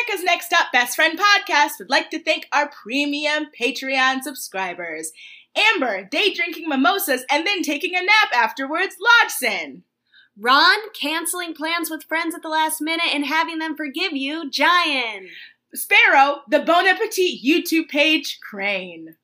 America's Next Top Best Friend podcast would like to thank our premium Patreon subscribers Amber, day drinking mimosas and then taking a nap afterwards, Lodgson. Ron, canceling plans with friends at the last minute and having them forgive you, Giant. Sparrow, the Bon Appetit YouTube page, Crane.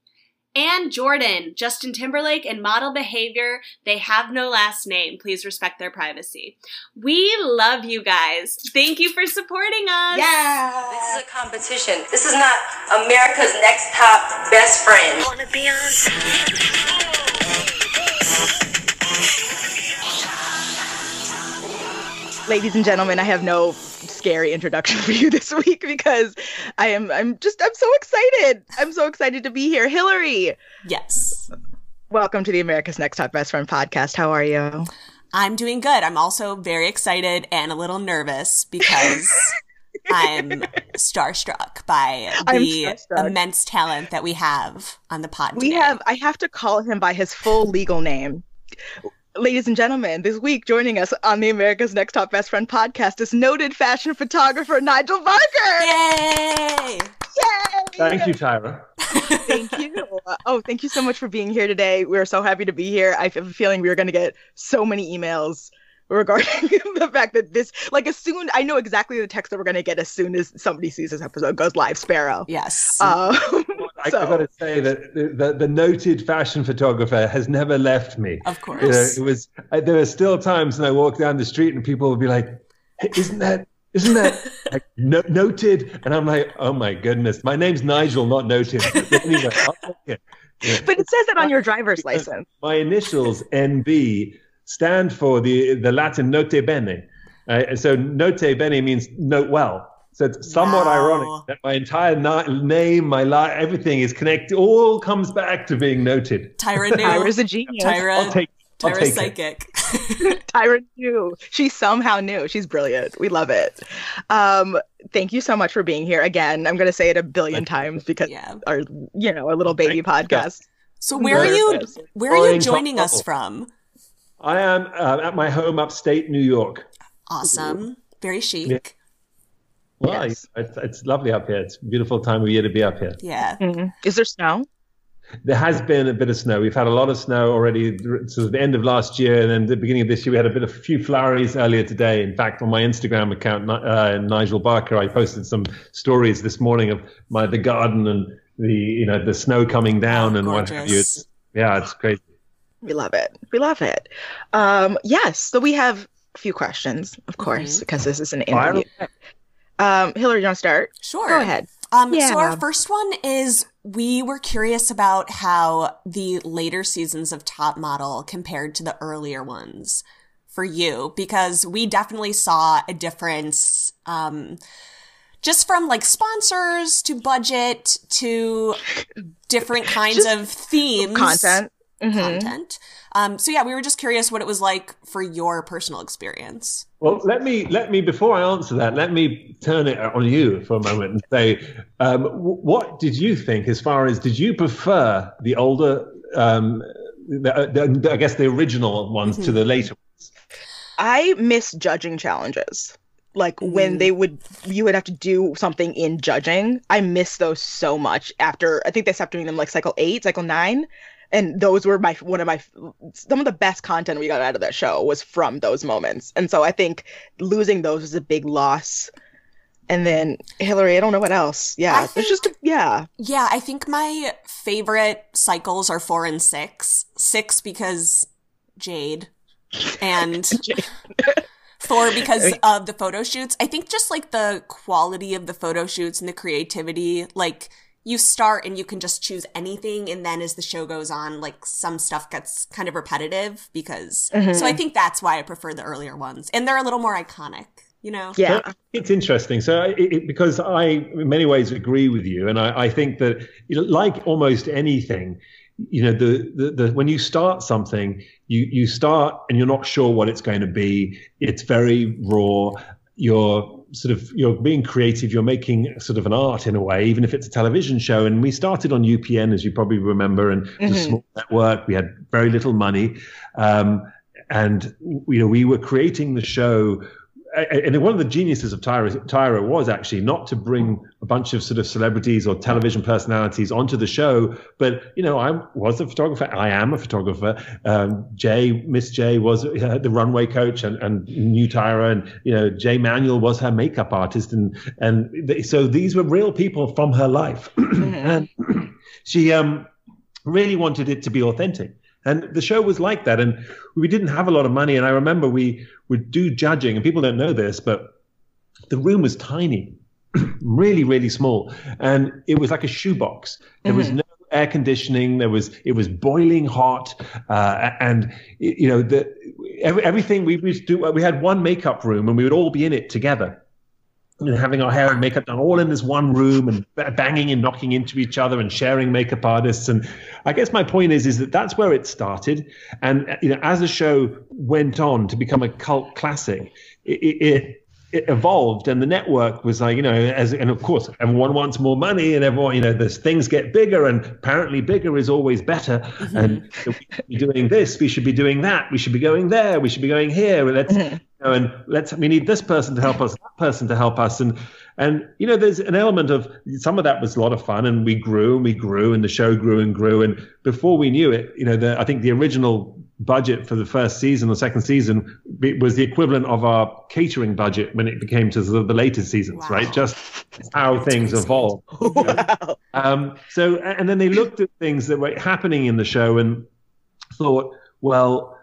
And Jordan, Justin Timberlake, and model behavior. They have no last name. Please respect their privacy. We love you guys. Thank you for supporting us. Yeah. This is a competition. This is not America's next top best friend. Wanna be on? Ladies and gentlemen, I have no scary introduction for you this week because I am I'm just I'm so excited. I'm so excited to be here. Hillary, Yes. welcome to the America's Next Top Best Friend podcast. How are you? I'm doing good. I'm also very excited and a little nervous because I'm starstruck by the starstruck. immense talent that we have on the pod. We have I have to call him by his full legal name. Ladies and gentlemen, this week joining us on the America's Next Top Best Friend podcast is noted fashion photographer Nigel Barker. Yay! Yay! Thank you, Tyra. Thank you. Oh, thank you so much for being here today. We're so happy to be here. I have a feeling we are going to get so many emails regarding the fact that this, like, as soon I know exactly the text that we're going to get as soon as somebody sees this episode goes live. Sparrow. Yes. Um, I, so- have got to say that the, the, the noted fashion photographer has never left me. of You know, course. it was. I, there are still times when I walk down the street and people will be like, hey, "Isn't that? Isn't that like, no, noted?" And I'm like, "Oh my goodness, my name's Nigel, not noted." But anyway. Yeah. but it says that on your driver's license. my initials NB stand for the the Latin note bene. Uh, so note bene means note well. So it's somewhat Wow. ironic that my entire na- name, my life, everything is connected. All comes back to being noted. Tyra knew. Tyra's a genius. Tyra, I'll take. I'll Tyra's take psychic. Tyra knew. She somehow knew. She's brilliant. We love it. Um, thank you so much for being here again. I'm going to say it a billion times because yeah. our, you know, our little baby Thank you. podcast. So where are you? Where are you joining us from? I am uh, at my home upstate New York. Awesome. Very chic. Well, Yes. it's, it's lovely up here. It's a beautiful time of year to be up here. Yeah. Mhm. Is there snow? There has been a bit of snow. We've had a lot of snow already, sort of the end of last year, and then the beginning of this year. We had a bit of a few flurries earlier today. In fact, on my Instagram account, Ni- uh, Nigel Barker, I posted some stories this morning of my the garden and the you know the snow coming down Oh, and what have you. It's, yeah, it's crazy. We love it. We love it. Um, yes. So we have a few questions, of course, Mhm. because this is an Fire interview. Away. Um, Hillary, you want to start? Sure. Go ahead. Um, Yeah. So our first one is we were curious about how the later seasons of Top Model compared to the earlier ones for you, because we definitely saw a difference. Um, just from like sponsors to budget to different kinds of themes, Content. Mhm. content. Um, so yeah, we were just curious what it was like for your personal experience. Well, let me let me before I answer that, let me turn it on you for a moment and say, um, what did you think as far as did you prefer the older, um, the, the, I guess the original ones to the later ones? I miss judging challenges. Like when Mm. they would, you would have to do something in judging. I miss those so much. After I think they stopped doing them like cycle eight, cycle nine, and those were my one of my some of the best content we got out of that show was from those moments. And so I think losing those was a big loss. And then Hillary, I don't know what else. Yeah, there's just yeah. Yeah, I think my favorite cycles are four and six. Six because Jade, and four because of the photo shoots. I think just like the quality of the photo shoots and the creativity, like you start and you can just choose anything, and then as the show goes on, like some stuff gets kind of repetitive because. Mhm. So I think that's why I prefer the earlier ones, and they're a little more iconic. You know. Yeah. So it's interesting. So, it, it, because I, in many ways, agree with you, and I, I think that, you know, like almost anything, you know, the, the, the when you start something, you you start and you're not sure what it's going to be. It's very raw. You're sort of you're being creative. You're making sort of an art in a way, even if it's a television show. And we started on UPN, as you probably remember, and it was a small network. We had very little money, um, and you know, we were creating the show and one of the geniuses of Tyra, Tyra was actually not to bring a bunch of sort of celebrities or television personalities onto the show, but you know, I was a photographer. I am a photographer. Um, Jay, Miss J was uh, the runway coach and, and knew Tyra, and you know, Jay Manuel was her makeup artist, and and they, so these were real people from her life, and she um really wanted it to be authentic. And the show was like that. And we didn't have a lot of money. And I remember we would do judging, and people don't know this, but the room was tiny, really, really small. And it was like a shoebox. There was no air conditioning. There was, it was boiling hot. Uh, and, you know, the, every, everything we would do, we had one makeup room and we would all be in it together and having our hair and makeup done all in this one room and banging and knocking into each other and sharing makeup artists. And i guess my point is is that that's where it started. And you know as the show went on to become a cult classic it, it it evolved and the network was like you know as and of course everyone wants more money and everyone you know there's things get bigger and apparently bigger is always better. Mm-hmm. And we should be doing this we should be doing that we should be going there we should be going here let's mm-hmm. you know, and let's we need this person to help us that person to help us. And and you know there's an element of some of that was a lot of fun and we grew and we grew and the show grew and grew. And before we knew it you know the, i think the original budget for the first season or second season was the equivalent of our catering budget when it became to the, the later seasons Wow. right just how things crazy. evolve you know? Wow. Um, so, and then they looked at things that were happening in the show and thought, well,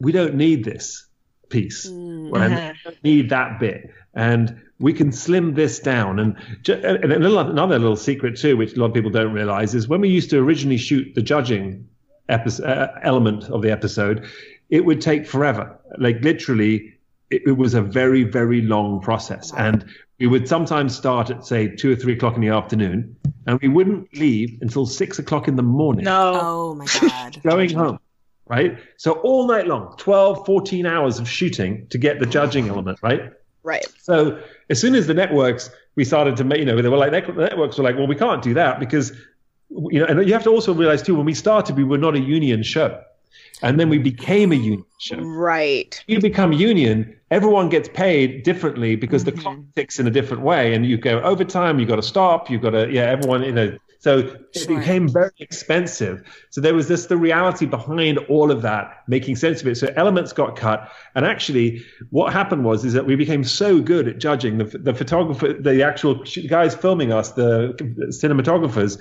we don't need this piece. Right? We don't need that bit. And we can slim this down. And, and little, another little secret too, which a lot of people don't realize, is when we used to originally shoot the judging episode, uh, element of the episode, it would take forever. Like literally, it, it was a very, very long process. And we would sometimes start at say two or three o'clock in the afternoon, and we wouldn't leave until six o'clock in the morning No. Oh my god. going home. Right. So all night long, 12, 14 hours of shooting to get the judging element. Right. Right. So as soon as the networks, we started to make, you know, they were like, the networks were like, well, we can't do that because, you know, and you have to also realize too, when we started, we were not a union show. And then we became a union show. Right. You become union, everyone gets paid differently because the clock mm-hmm. ticks in a different way. And you go overtime, you got to stop, you got to, yeah, everyone, you know. So it Sure. became very expensive. So there was this the reality behind all of that, making sense of it. So elements got cut, and actually, what happened was is that we became so good at judging the the photographer, the actual guys filming us, the cinematographers.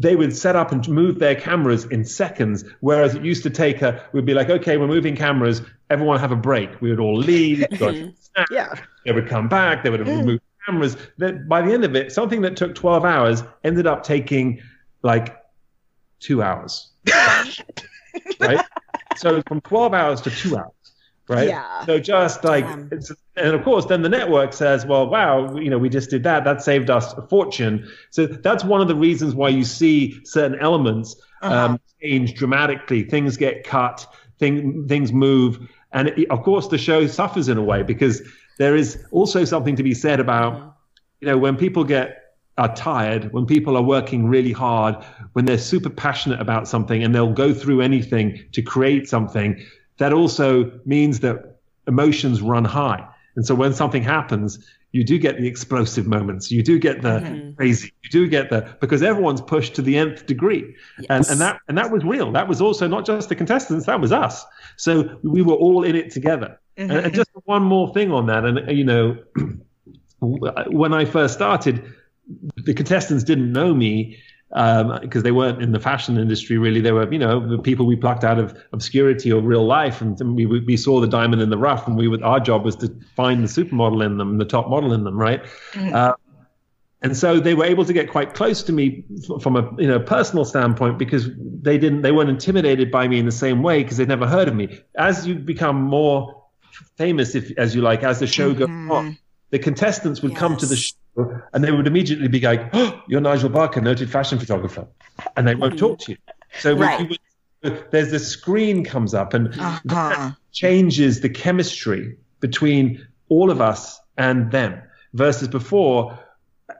They would set up and move their cameras in seconds, whereas it used to take a. We'd be like, okay, we're moving cameras. Everyone have a break. We would all leave. go snack, Yeah. they would come back. They would mm. remove cameras. That by the end of it, something that took twelve hours ended up taking like two hours. right? So from twelve hours to two hours. Right. Yeah. So just like, and of course, then the network says, "Well, wow, you know, we just did that. That saved us a fortune." So that's one of the reasons why you see certain elements um, change dramatically. Things get cut. Thing, things move, and it, of course, the show suffers in a way because there is also something to be said about, you know, when people get are tired, when people are working really hard, when they're super passionate about something and they'll go through anything to create something, that also means that emotions run high. And so when something happens, you do get the explosive moments. You do get the mm-hmm. crazy. You do get the because everyone's pushed to the nth degree, and and that and that was real. That was also not just the contestants. That was us. So we were all in it together. Mm-hmm. And, and just one more thing on that, and you know, when I first started, the contestants didn't know me Um, because they weren't in the fashion industry really. They were, you know, the people we plucked out of obscurity or real life, and we we saw the diamond in the rough, and we would our job was to find the supermodel in them, the top model in them, right? Mm. Uh, and so they were able to get quite close to me f- from a you know personal standpoint because they didn't they weren't intimidated by me in the same way because they'd never heard of me. As you become more famous, if as you like, as the show goes mm-hmm. on, the contestants would come to the Yes. And they would immediately be like, oh, "You're Nigel Barker, noted fashion photographer," and they won't talk to you. So Right. would- there's this screen comes up and Uh-huh. changes the chemistry between all of us and them versus before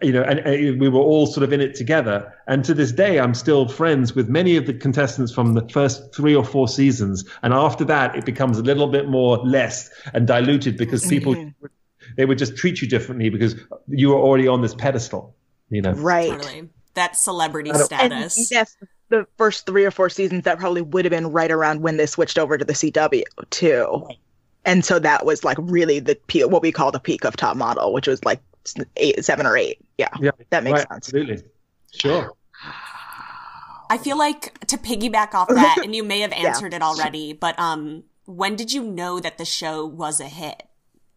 you know, and, and we were all sort of in it together. And to this day, I'm still friends with many of the contestants from the first three or four seasons. And after that, it becomes a little bit more less and diluted because people they would just treat you differently because you were already on this pedestal. You know, Right. Totally. That celebrity And status. yes, the first three or four seasons that probably would have been right around when they switched over to the CW too. And so that was like really the peak, what we call the peak of top model, which was like eight, seven or eight. Yeah, Yeah, that makes right, sense. Absolutely, sure. I feel like to piggyback off that, and you may have answered it already, but um, when did you know that the show was a hit?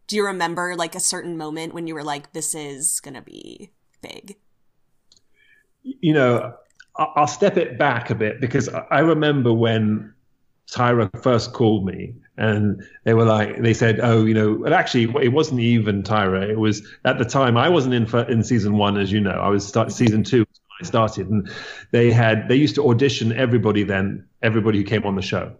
Do you remember like a certain moment when you were like, "This is gonna be big"? you know, I'll step it back a bit because I- remember when Tyra first called me and they were like, they said, oh, you know, and actually it wasn't even Tyra. It was at the time I wasn't in for, in season one, as you know, I was start season two when I started and they had, they used to audition everybody then, everybody who came on the show.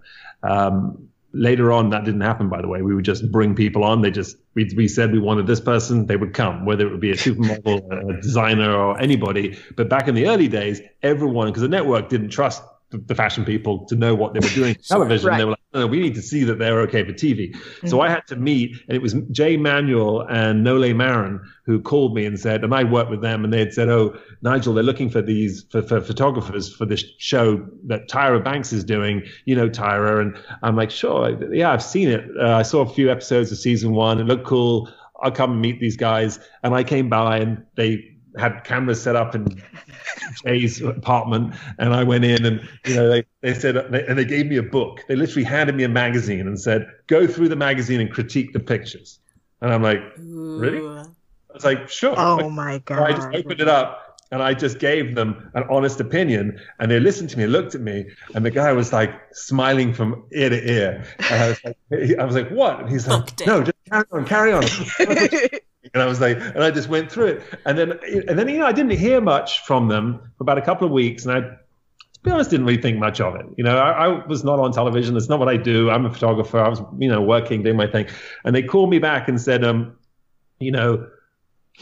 Um, later on, that didn't happen, by the way. We would just bring people on. They just, we, we said we wanted this person, they would come, whether it would be a supermodel, a designer, or anybody. But back in the early days, everyone, because the network didn't trust the, fashion people to know what they were doing on television. Right. They were like, no, no, we need to see that they're okay for TV. So I had to meet, and it was Jay Manuel and Nole Marin who called me and said, and I worked with them, and they had said, oh, Nigel, they're looking for these for, for photographers for this show that Tyra Banks is doing. You know Tyra, and I'm like, sure, yeah, I've seen it. Uh, I saw a few episodes of season one. It looked cool. I'll come and meet these guys. And I came by, and they had cameras set up in Jay's apartment, and I went in, and you know they, they said, and they gave me a book. They literally handed me a magazine and said, go through the magazine and critique the pictures. And I'm like, really? Ooh. I was like, sure. Oh my So I just opened it up and I just gave them an honest opinion. And they listened to me, looked at me, and the guy was like smiling from ear to ear. And I was like, I was like, what? And he's like, Booked it. no, just carry on, carry on. and I was like, and I just went through it. And then, and then, you know, I didn't hear much from them for about a couple of weeks. And I, to be honest, didn't really think much of it. You know, I, I was not on television. It's not what I do. I'm a photographer. I was, you know, working, doing my thing. And they called me back and said, um, you know,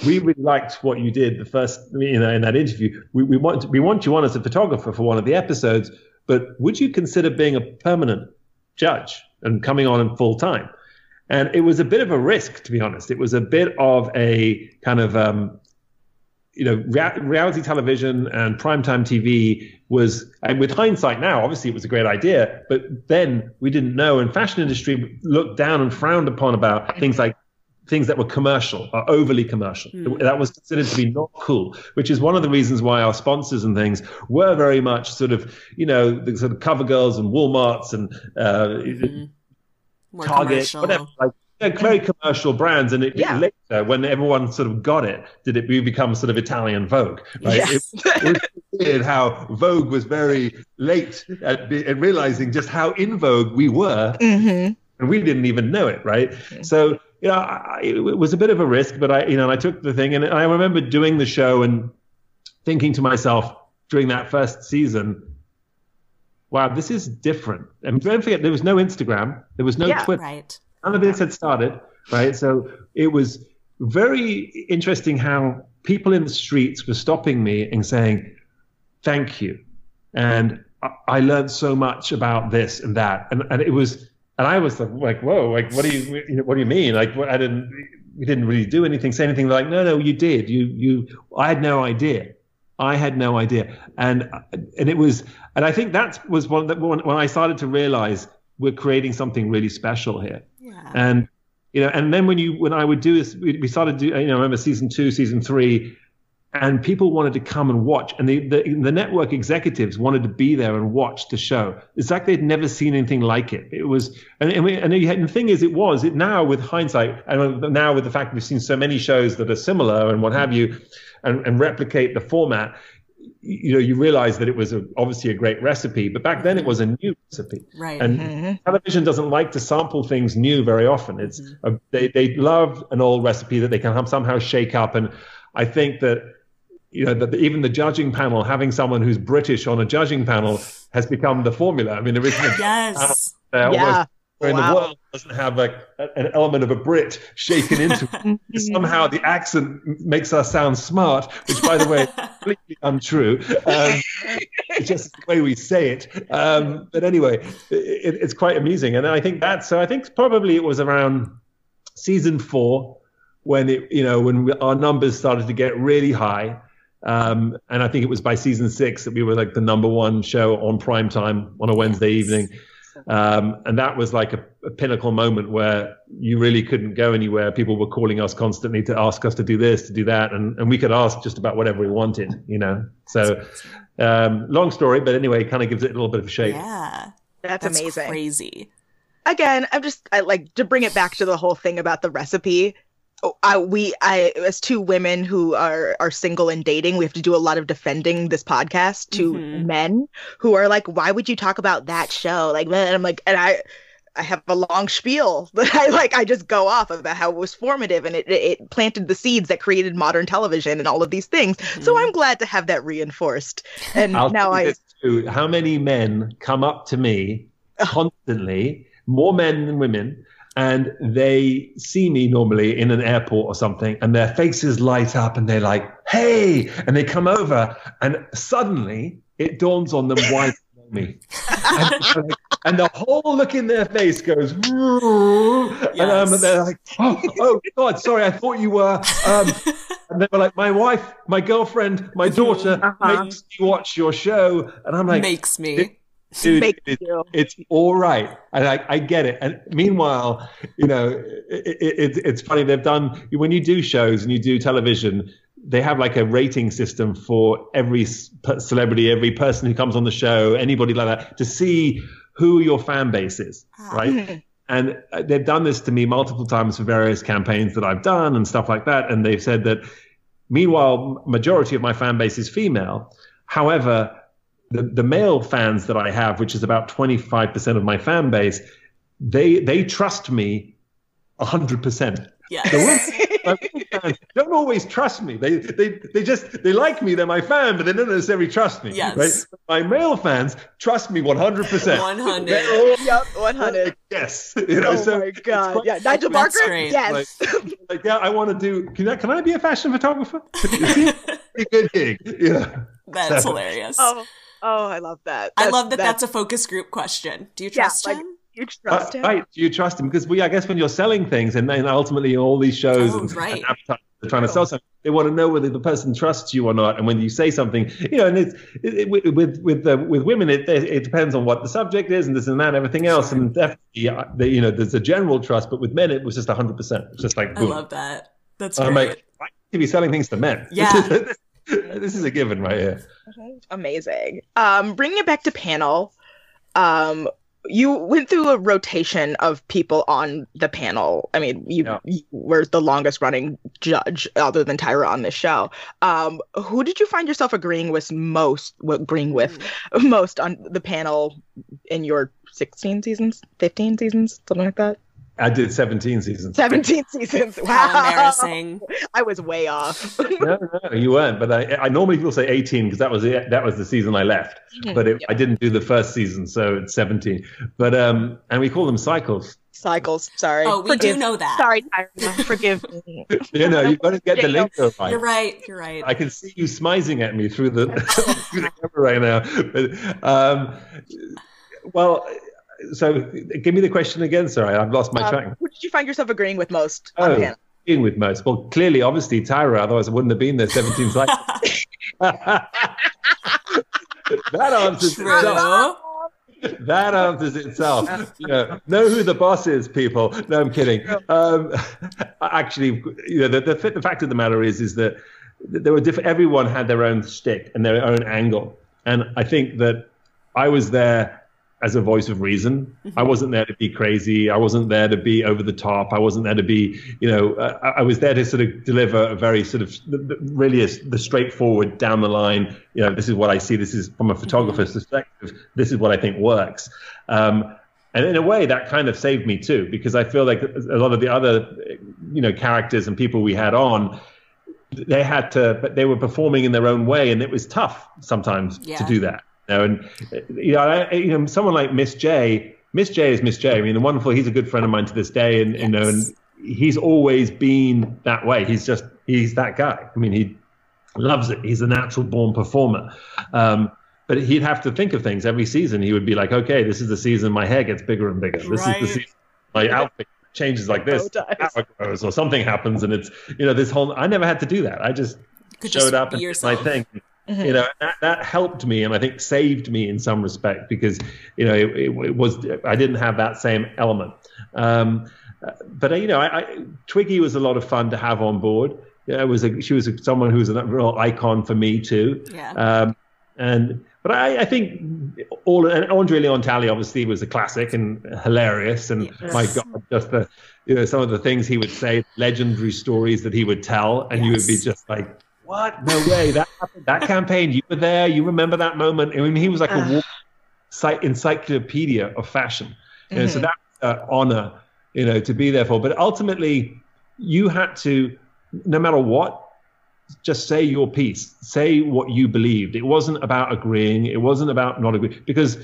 we really liked what you did the first, you know, in that interview. We, we want we want you on as a photographer for one of the episodes, but would you consider being a permanent judge and coming on in full time? And it was a bit of a risk, to be honest. It was a bit of a kind of, um, you know, rea- reality television and primetime TV was, and with hindsight now, obviously it was a great idea, but then we didn't know. And fashion industry looked down and frowned upon about things like things that were commercial or overly commercial. That was considered to be not cool, which is one of the reasons why our sponsors and things were very much sort of, you know, the sort of CoverGirls and Walmarts and uh, More Target, whatever. Like, very commercial brands, and it, Yeah. later when everyone sort of got it, did it become sort of Italian Vogue? Right? Yes. It, it weird how Vogue was very late at, be, at realizing just how in vogue we were, hmm and we didn't even know it, right? So you know, I, I- it was a bit of a risk, but I, you know, I took the thing, and I remember doing the show and thinking to myself during that first season. Wow, this is different. And don't forget, there was no Instagram, there was no Yeah. Twitter right. none of this had started, right? So it was very interesting how people in the streets were stopping me and saying, "Thank you," and I, I learned so much about this and that, and and it was, and I was like, "Whoa! Like, what do you, you know, what do you mean? Like, what, I didn't, we didn't really do anything, say anything." They're like, "No, no, you did. You, you, I had no idea." I had no idea, and and it was, and I think that was one that when, when I started to realize we're creating something really special here, Yeah. and you know, and then when you when I would do this, we, we started do you know, I remember season two, season three, and people wanted to come and watch, and the, the the network executives wanted to be there and watch the show. It's like they'd never seen anything like it. It was, and and, we, and, had, and the thing is, it was it now with hindsight, and now with the fact we've seen so many shows that are similar and what have you, and, and replicate the format. You know, you realize that it was a, obviously a great recipe, but back then it was a new recipe. Right. And mm-hmm. television doesn't like to sample things new very often. It's mm-hmm. a, they they love an old recipe that they can have somehow shake up. And I think that you know that even the judging panel having someone who's British on a judging panel has become the formula. I mean, there isn't a yes. there Yeah. almost where in Wow. the world doesn't have like an element of a Brit shaken into it. Somehow the accent makes us sound smart, which, by the way, is completely untrue. Um, it's just the way we say it. Um, but anyway, it, it's quite amusing, and I think that. So I think probably it was around season four when it, you know, when we, our numbers started to get really high. Um, and I think it was by season six that we were like the number one show on prime time on a Wednesday evening. Um, and that was like a, a pinnacle moment where you really couldn't go anywhere. People were calling us constantly to ask us to do this, to do that, and, and we could ask just about whatever we wanted, you know. So, um, long story, but anyway, it kind of gives it a little bit of shape. Yeah. That's, That's amazing. crazy. Again, I'm just I like to bring it back to the whole thing about the recipe. Oh, I, we, I, as two women who are are single and dating, we have to do a lot of defending this podcast to Mhm. men who are like, "Why would you talk about that show?" Like, and I'm like, and I, I have a long spiel that I like. I just go off about how it was formative and it it planted the seeds that created modern television and all of these things. So Mhm. I'm glad to have that reinforced. And I'll now I, too. How many men come up to me constantly, more men than women, and they see me normally in an airport or something, and their faces light up and they're like, hey, and they come over, and suddenly it dawns on them why they know me. and, like- and the whole look in their face goes, and um, Yes. they're like, oh, oh, God, sorry, I thought you were. Um, and they were like, my wife, my girlfriend, my daughter Uh-huh. makes me watch your show. And I'm like, Makes me. Dude, it- it's all right. And I, I get it. And meanwhile, you know, it, it, it's funny. They've done, when you do shows and you do television, they have like a rating system for every celebrity, every person who comes on the show, anybody like that, to see who your fan base is, Ah. right? And uh, they've done this to me multiple times for various campaigns that I've done and stuff like that. And they've said that, meanwhile, majority of my fan base is female. However, the, the male fans that I have, which is about 25% of my fan base, they they trust me 100%. Yes. My women fans don't always trust me. They, they they just they like me. They're my fan, but they don't necessarily trust me. Yes. Right? My male fans trust me 100%. 100. They're all Yep, 100. yes. You know, oh so my god. quite- Yeah, Nigel Barker. great. Yes. like yeah, I want to do. Can I can I be a fashion photographer? Pretty good gig. Yeah. That's So- hilarious. oh, oh, I love that. I love that that's a focus group question. Do you Yeah, trust like- him? you trust Uh, him. Right, do you trust him? Because we, I guess, when you're selling things, and then ultimately all these shows Oh, and, right. and advertisers are trying to sell something, they want to know whether the person trusts you or not. And when you say something, you know, and it's it, it, with with with, uh, with women, it, it it depends on what the subject is and this and that, and everything else. And definitely, uh, the, you know, there's a general trust, but with men, it was just 100. percent It's just like I love that. That's I'm like, why should you be selling things to men? Yeah. this, is a given right here. Amazing. Um, bringing it back to panel, um, you went through a rotation of people on the panel. I mean, you, Yeah. you were the longest running judge other than Tyra on this show. Um, who did you find yourself agreeing with most, agreeing with most on the panel in your 16 seasons, 15 seasons, something like that? I did 17 seasons. 17 seasons. How Wow. embarrassing. I was way off. no, no, you weren't. But I, I normally people say 18 because that was the, that was the season I left. But it, I didn't do the first season, so it's 17. But um, and we call them cycles. Cycles. Sorry. Oh, we Forgive- do know that. Sorry, Tyra. Forgive me. You know, you've got to get the Yeah, lingo right. You're right. You're right. I can see you smizing at me through the, through the camera right now. But, um, well, so give me the question again. Sorry, I've lost my Um, track. who did you find yourself agreeing with most on Oh, panel? in with most. Well, clearly, obviously, Tyra. Otherwise, I wouldn't have been there 17 cycles. that answers itself. True. That answers itself. You know, know who the boss is, people. No, I'm kidding. Um, actually, you know, the, the, the fact of the matter is, is that there were different. Everyone had their own stick and their own angle, and I think that I was there as a voice of reason. I wasn't there to be crazy. I wasn't there to be over the top. I wasn't there to be, you know, uh, I I was there to sort of deliver a very sort of really a, the straightforward down the line. You know, this is what I see. This is from a photographer's perspective. This is what I think works. Um, and in a way, that kind of saved me too, because I feel like a lot of the other, you know, characters and people we had on, they had to, but they were performing in their own way, and it was tough sometimes Yeah. to do that. Know, and you know, I, you know, someone like Miss J, Miss J is Miss J. I mean, the wonderful. He's a good friend of mine to this day, and you know, and he's always been that way. He's just he's that guy. I mean, he loves it. He's a natural born performer. Um, but he'd have to think of things every season. He would be like, okay, this is the season my hair gets bigger and bigger. This Right. is the season my outfit changes like this. Grows, or something happens, and it's you know this whole. I never had to do that. I just showed just up and did my thing. You know, that, that helped me, and I think saved me in some respect because you know it, it, it was I didn't have that same element. Um, but you know, I, I, Twiggy was a lot of fun to have on board. Yeah, it was a, she was a, someone who was a real icon for me too. Yeah. Um, and but I, I think all and Andre Leon Talley obviously was a classic and hilarious. And Yes. my God, just the you know some of the things he would say, legendary stories that he would tell, and you would be just like, "What? No way! That happened. That campaign, you were there. You remember that moment." I mean, he was like a encyclopedia of fashion. You know, so mm-hmm. that's an honor, you know, to be there for. But ultimately, you had to, no matter what, just say your piece, say what you believed. It wasn't about agreeing. It wasn't about not agreeing. Because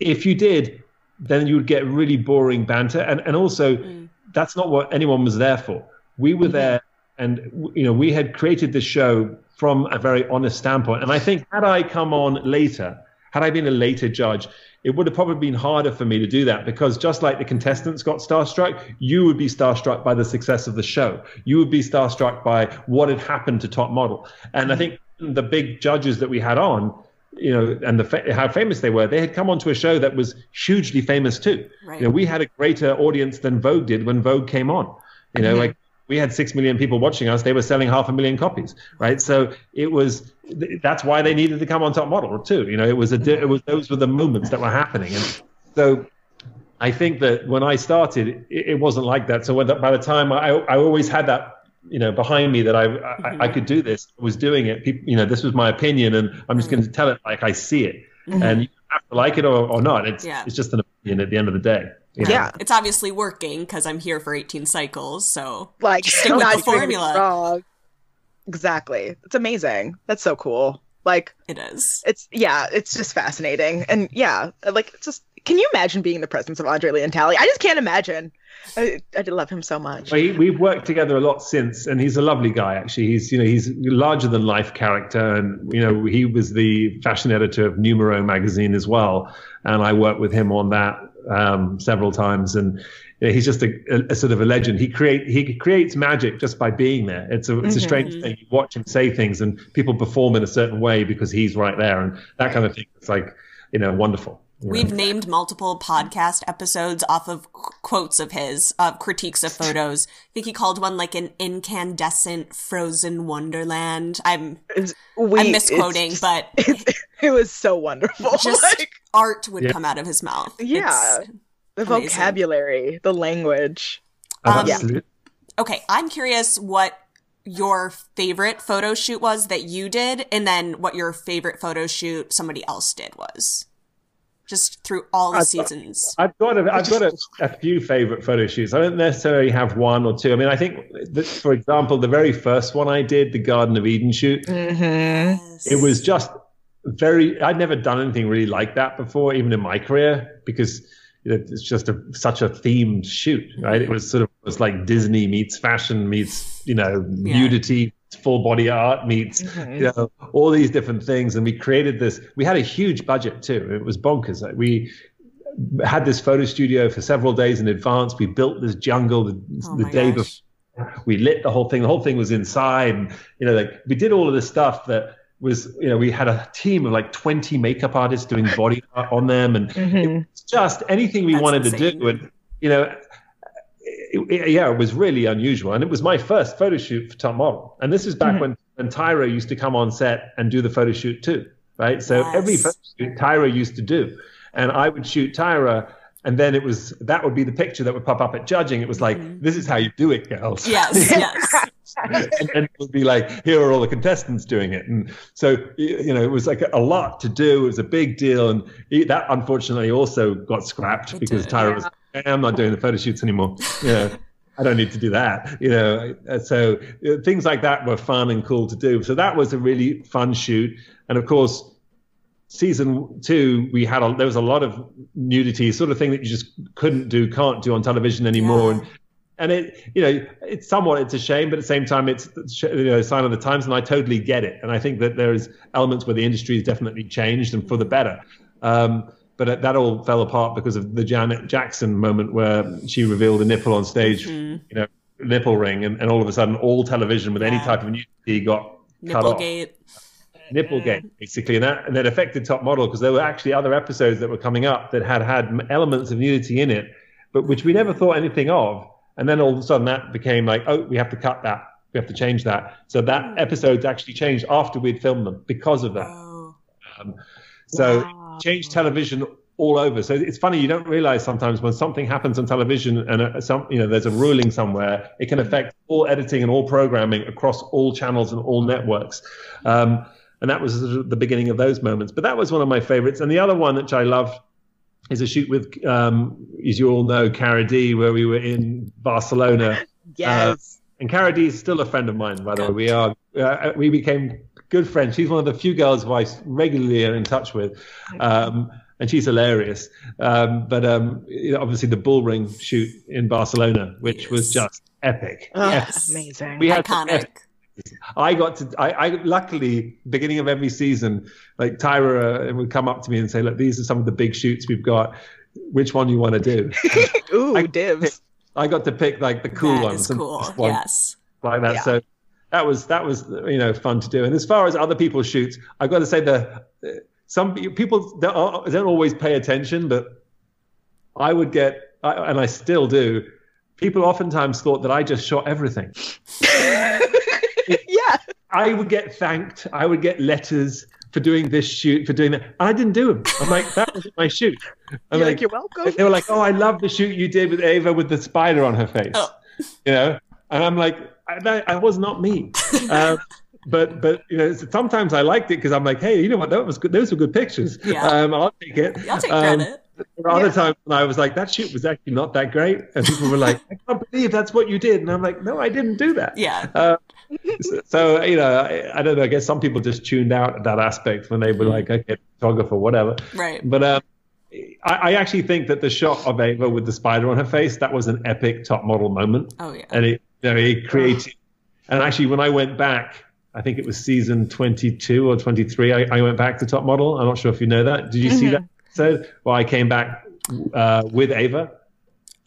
if you did, then you would get really boring banter. And and also, mm. that's not what anyone was there for. We were mm-hmm. there, and you know, we had created the show from a very honest standpoint. And I think had I come on later, had I been a later judge, it would have probably been harder for me to do that because just like the contestants got starstruck, you would be starstruck by the success of the show. You would be starstruck by what had happened to Top Model. And I think the big judges that we had on, you know, and the fa- how famous they were, they had come onto a show that was hugely famous too. Right. You know, we had a greater audience than Vogue did when Vogue came on. You know, mm-hmm. like we had six million people watching us. They were selling half a million copies, right? So it was. That's why they needed to come on Top Model too. You know, it was a. It was those were the moments that were happening, and so I think that when I started, it, it wasn't like that. So the, by the time I, I always had that, you know, behind me that I, I, I mm-hmm. could do this, I was doing it. People, you know, this was my opinion, and I'm just going to mm-hmm. tell it like I see it, mm-hmm. and you have to like it or, or not. It's Yeah. it's just an opinion at the end of the day. You know? Yeah. It's obviously working because I'm here for 18 cycles. So Like Stick with the formula. wrong. Exactly. It's amazing. That's so cool. Like it is. it's yeah, it's just fascinating. And yeah, like it's just can you imagine being in the presence of Andre Leon Talley? I just can't imagine. I, I love him so much. Well, he, we've worked together a lot since, and he's a lovely guy. Actually, he's you know he's a larger than life character, and you know he was the fashion editor of Numero magazine as well, and I worked with him on that um, several times, and he's just a, a, a sort of a legend. He create he creates magic just by being there. It's a it's a strange thing. You watch him say things, and people perform in a certain way because he's right there, and that kind of thing. It's like you know wonderful. You know. We've named multiple podcast episodes off of qu- quotes of his, uh, critiques of photos. I think he called one like an incandescent frozen wonderland. I'm we- I'm misquoting, it's- but it was so wonderful. just Like, art would Yeah. come out of his mouth. Yeah. It's- the amazing. vocabulary, the language. um, Absolutely. Okay, I'm curious what your favorite photo shoot was that you did, and then what your favorite photo shoot somebody else did was. Just through all the I've got- seasons. I've got a, I've got a, a few favorite photo shoots. I don't necessarily have one or two. I mean, I think, that, for example, the very first one I did, the Garden of Eden shoot, Mm-hmm. it was just very. I'd never done anything really like that before, even in my career, because it's just a, such a themed shoot, right? It was sort of it was like Disney meets fashion meets you know Yeah. nudity, full body art meets you know all these different things, and we created this. We had a huge budget too. It was bonkers. Like we had this photo studio for several days in advance. We built this jungle the, Oh the day gosh. before. We lit the whole thing. The whole thing was inside, and you know, like we did all of this stuff that was, you know, we had a team of like 20 makeup artists doing body art on them, and Mhm. it's just anything we That's wanted to do. And you know, it, yeah, it was really unusual, and it was my first photo shoot for Top Model. And this is back Mhm. when when Tyra used to come on set and do the photo shoot too, right? So every Yes. photo shoot Tyra used to do, and I would shoot Tyra. And then it was that would be the picture that would pop up at judging. It was like, this is how you do it, girls. Yes, yes. and it would be like, here are all the contestants doing it. And so, you know, it was like a lot to do. It was a big deal. And that unfortunately also got scrapped It because did. Tyra was, I'm not doing the photo shoots anymore. You know, I don't need to do that. You know, so uh, things like that were fun and cool to do. So that was a really fun shoot. And of course, season two, we had a, there was a lot of nudity, sort of thing that you just couldn't do, can't do on television anymore. Yeah. And and it, you know, it's somewhat it's a shame, but at the same time, it's you know, a sign of the times, and I totally get it. And I think that there's elements where the industry has definitely changed and for the better. Um, but that all fell apart because of the Janet Jackson moment where she revealed a nipple on stage, mm-hmm. you know, nipple ring, and, and all of a sudden, all television with any type of nudity got cut off. Nipplegate. Nipplegate, basically, and that and that affected Top Model because there were actually other episodes that were coming up that had had elements of nudity in it, but which we never thought anything of. And then all of a sudden, that became like, oh, we have to cut that, we have to change that. So that mm. episodes actually changed after we'd filmed them because of that. Oh. Um, so Wow. Changed television all over. So it's funny you don't realize sometimes when something happens on television and uh some you know there's a ruling somewhere, it can affect all editing and all programming across all channels and all networks. Um, and that was the beginning of those moments. But that was one of my favorites. And the other one which I loved is a shoot with, um, as you all know, CariDee, where we were in Barcelona. Yes. And CariDee is still a friend of mine, by the way. We are uh, we became good friend. She's one of the few girls who I regularly am in touch with, um, and she's hilarious. Um, but um, obviously the bull ring shoot in Barcelona, which was just epic. Oh, Epic. amazing. We had Iconic. I got to. I, I luckily beginning of every season, like Tyra uh, would come up to me and say, "Look, these are some of the big shoots we've got. Which one you want to do?" Ooh, I- dibs. I got to pick like the cool That ones. is cool. one Yes. like that. Yeah. So that was that was you know fun to do. And as far as other people's shoots, I've got to say the some people don't, don't always pay attention, but I would get I, and I still do. People oftentimes thought that I just shot everything. yeah. I would get thanked. I would get letters for doing this shoot, for doing that. I didn't do them. I'm like, that wasn't my shoot. I'm You're like, you're welcome. they were like, "Oh, I love the shoot you did with Ava with the spider on her face," Oh. you know. And I'm like, I, that, was not me. um, but but you know, sometimes I liked it because I'm like, hey, you know what? That was good. Those were good pictures. Yeah. Um, I'll take it. I'll take Um, credit. there other times when I was like, that shoot was actually not that great, and people were like, I can't believe that's what you did, and I'm like, no, I didn't do that. Yeah. Uh, so, so, you know, I, I don't know. I guess some people just tuned out that aspect when they were like, okay, photographer, whatever. Right. But um, I, I actually think that the shot of Ava with the spider on her face that was an epic top model moment, Oh yeah. and it, you know, it created. And actually, when I went back, I think it was season 22 or 23. I, I went back to top model. I'm not sure if you know that. Did you see that episode? Well, I came back uh, with Ava.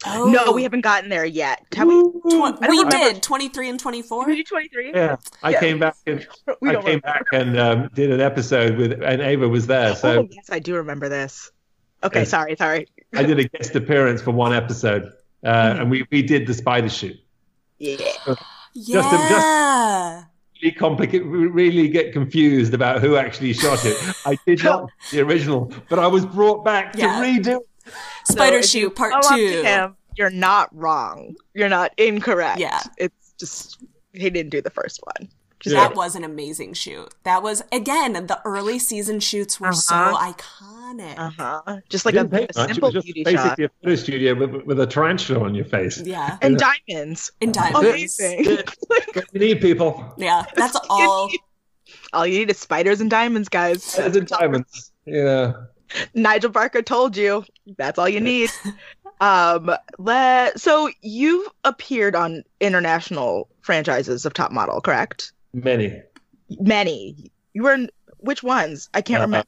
Oh. No, we haven't gotten there yet. Have we? Tw- we did 23 and 24. Did you 23? Yeah, I Yeah. came back and We I don't came remember. back and um, did an episode with, and Ava was there. So oh, yes, I do remember this. Okay, Yeah. sorry, sorry. I did a guest appearance for one episode, uh, Mm-hmm. and we we did the spider shoot. Yeah. Yeah. Just- just- Really complicate, really get confused about who actually shot it. I did not the original, but I was brought back Yeah. to redo. Spider if you shoot part go to two. him, you're not wrong. You're not incorrect. Yeah. It's just he didn't do the first one. Yeah. That was an amazing shoot. That was again the early season shoots were so Uh-huh. iconic. Uh huh. Just like I a, a much. It simple was just beauty shot. basically a photo studio with, with a tarantula on your face. Yeah, And diamonds. And diamonds. Amazing. What you need, people. Yeah, that's all. All you need is spiders and diamonds, guys. Spiders and diamonds. Yeah. Nigel Barker told you. That's all you need. um, let, so you've appeared on international franchises of Top Model, correct? Many. Many. You were in which ones? I can't Uh, remember.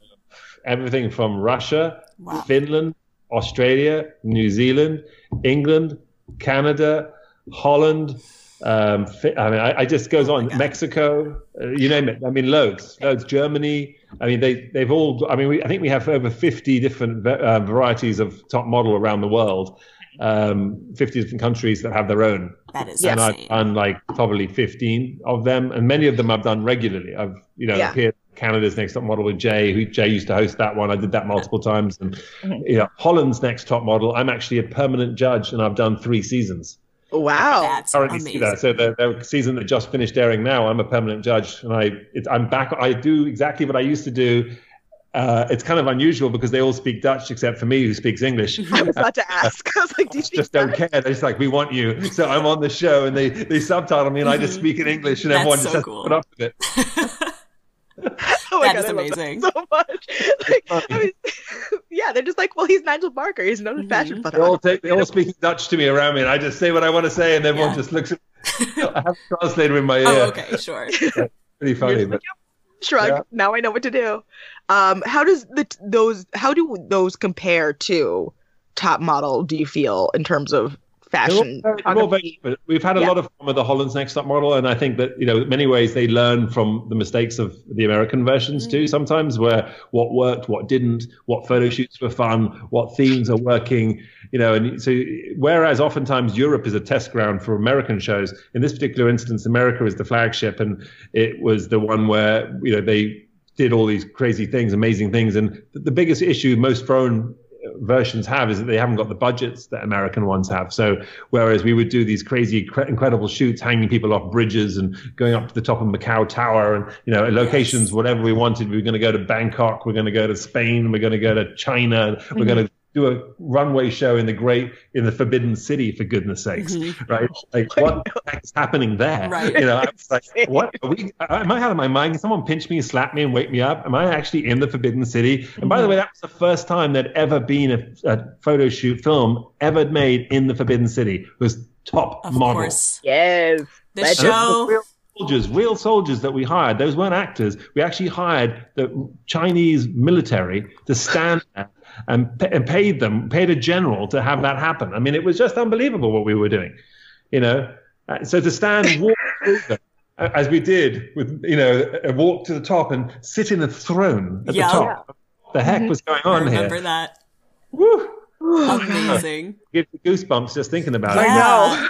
everything from Russia, Wow. Finland, Australia, New Zealand, England, Canada, Holland. Um, I mean, I, I just goes on. Mexico, uh, you name it. I mean, loads, loads. Germany. I mean, they they've all. I mean, we, I think we have over fifty different uh, varieties of top model around the world. Um, fifty different countries that have their own That is and I've insane. done like probably 15 of them, and many of them I've done regularly. I've you know Yeah. appeared Canada's Next Top Model with Jay, who Jay used to host that one. I did that multiple times, and Mhm. you know Holland's Next Top Model. I'm actually a permanent judge, and I've done three seasons. Wow. That's Currently, amazing. see that. So the, the season that just finished airing now, I'm a permanent judge, and I it, I'm back. I do exactly what I used to do. Uh, it's kind of unusual because they all speak Dutch except for me, who speaks English. I was about to uh, ask. I was like, do you speak just don't Dutch? care. They're just like, we want you. So I'm on the show and they, they subtitle me and I just mm-hmm. speak in English and That's everyone so just has cool. to put up with it. Oh my That God, is I love amazing. so much. Like, I mean, yeah, they're just like, well, he's Nigel Barker. He's known in fashion mm-hmm. They all, take, they all speak Dutch to me around me, and I just say what I want to say, and everyone Yeah. just looks at me. I have a translator in my oh, ear. Oh, okay, sure. Pretty funny, but Shrug. Yeah. Now I know what to do. Um, how does the those how do those compare to Top Model? Do you feel in terms of fashion? very- they're all very different. We've had a Yeah. lot of fun with the Holland's Next Top Model, and I think that you know, in many ways, they learn from the mistakes of the American versions too. Sometimes, where what worked, what didn't, what photo shoots were fun, what themes are working, you know. And so, whereas oftentimes Europe is a test ground for American shows, in this particular instance, America is the flagship, and it was the one where you know they did all these crazy things, amazing things, and the, the biggest issue most foreign versions have is that they haven't got the budgets that American ones have. So whereas we would do these crazy, cre- incredible shoots, hanging people off bridges and going up to the top of Macau Tower and you know locations, whatever we wanted, we were going to go to Bangkok, we're going to go to Spain, we're going to go to China, we're mm-hmm. going to do a runway show in the great in the Forbidden City for goodness sakes, mm-hmm. right? Like what the heck is happening there? Right. You know, I was like, what? Are we? Am I out of my mind? Can someone pinch me, slap me, and wake me up? Am I actually in the Forbidden City? And by the mm-hmm. way, that was the first time there'd ever been a, a photo shoot film ever made in the Forbidden City. It was top Of model. course. Yes. The Legend. show. Soldiers, real soldiers that we hired. Those weren't actors. We actually hired the Chinese military to stand there and, and paid them, paid a general to have that happen. I mean, it was just unbelievable what we were doing, you know. Uh, so to stand walk through uh, as we did with, you know, a walk to the top and sit in a throne at Yeah. the top. What the heck was going I on remember here? that. Woo! Amazing. Gives me goosebumps just thinking about it. I know.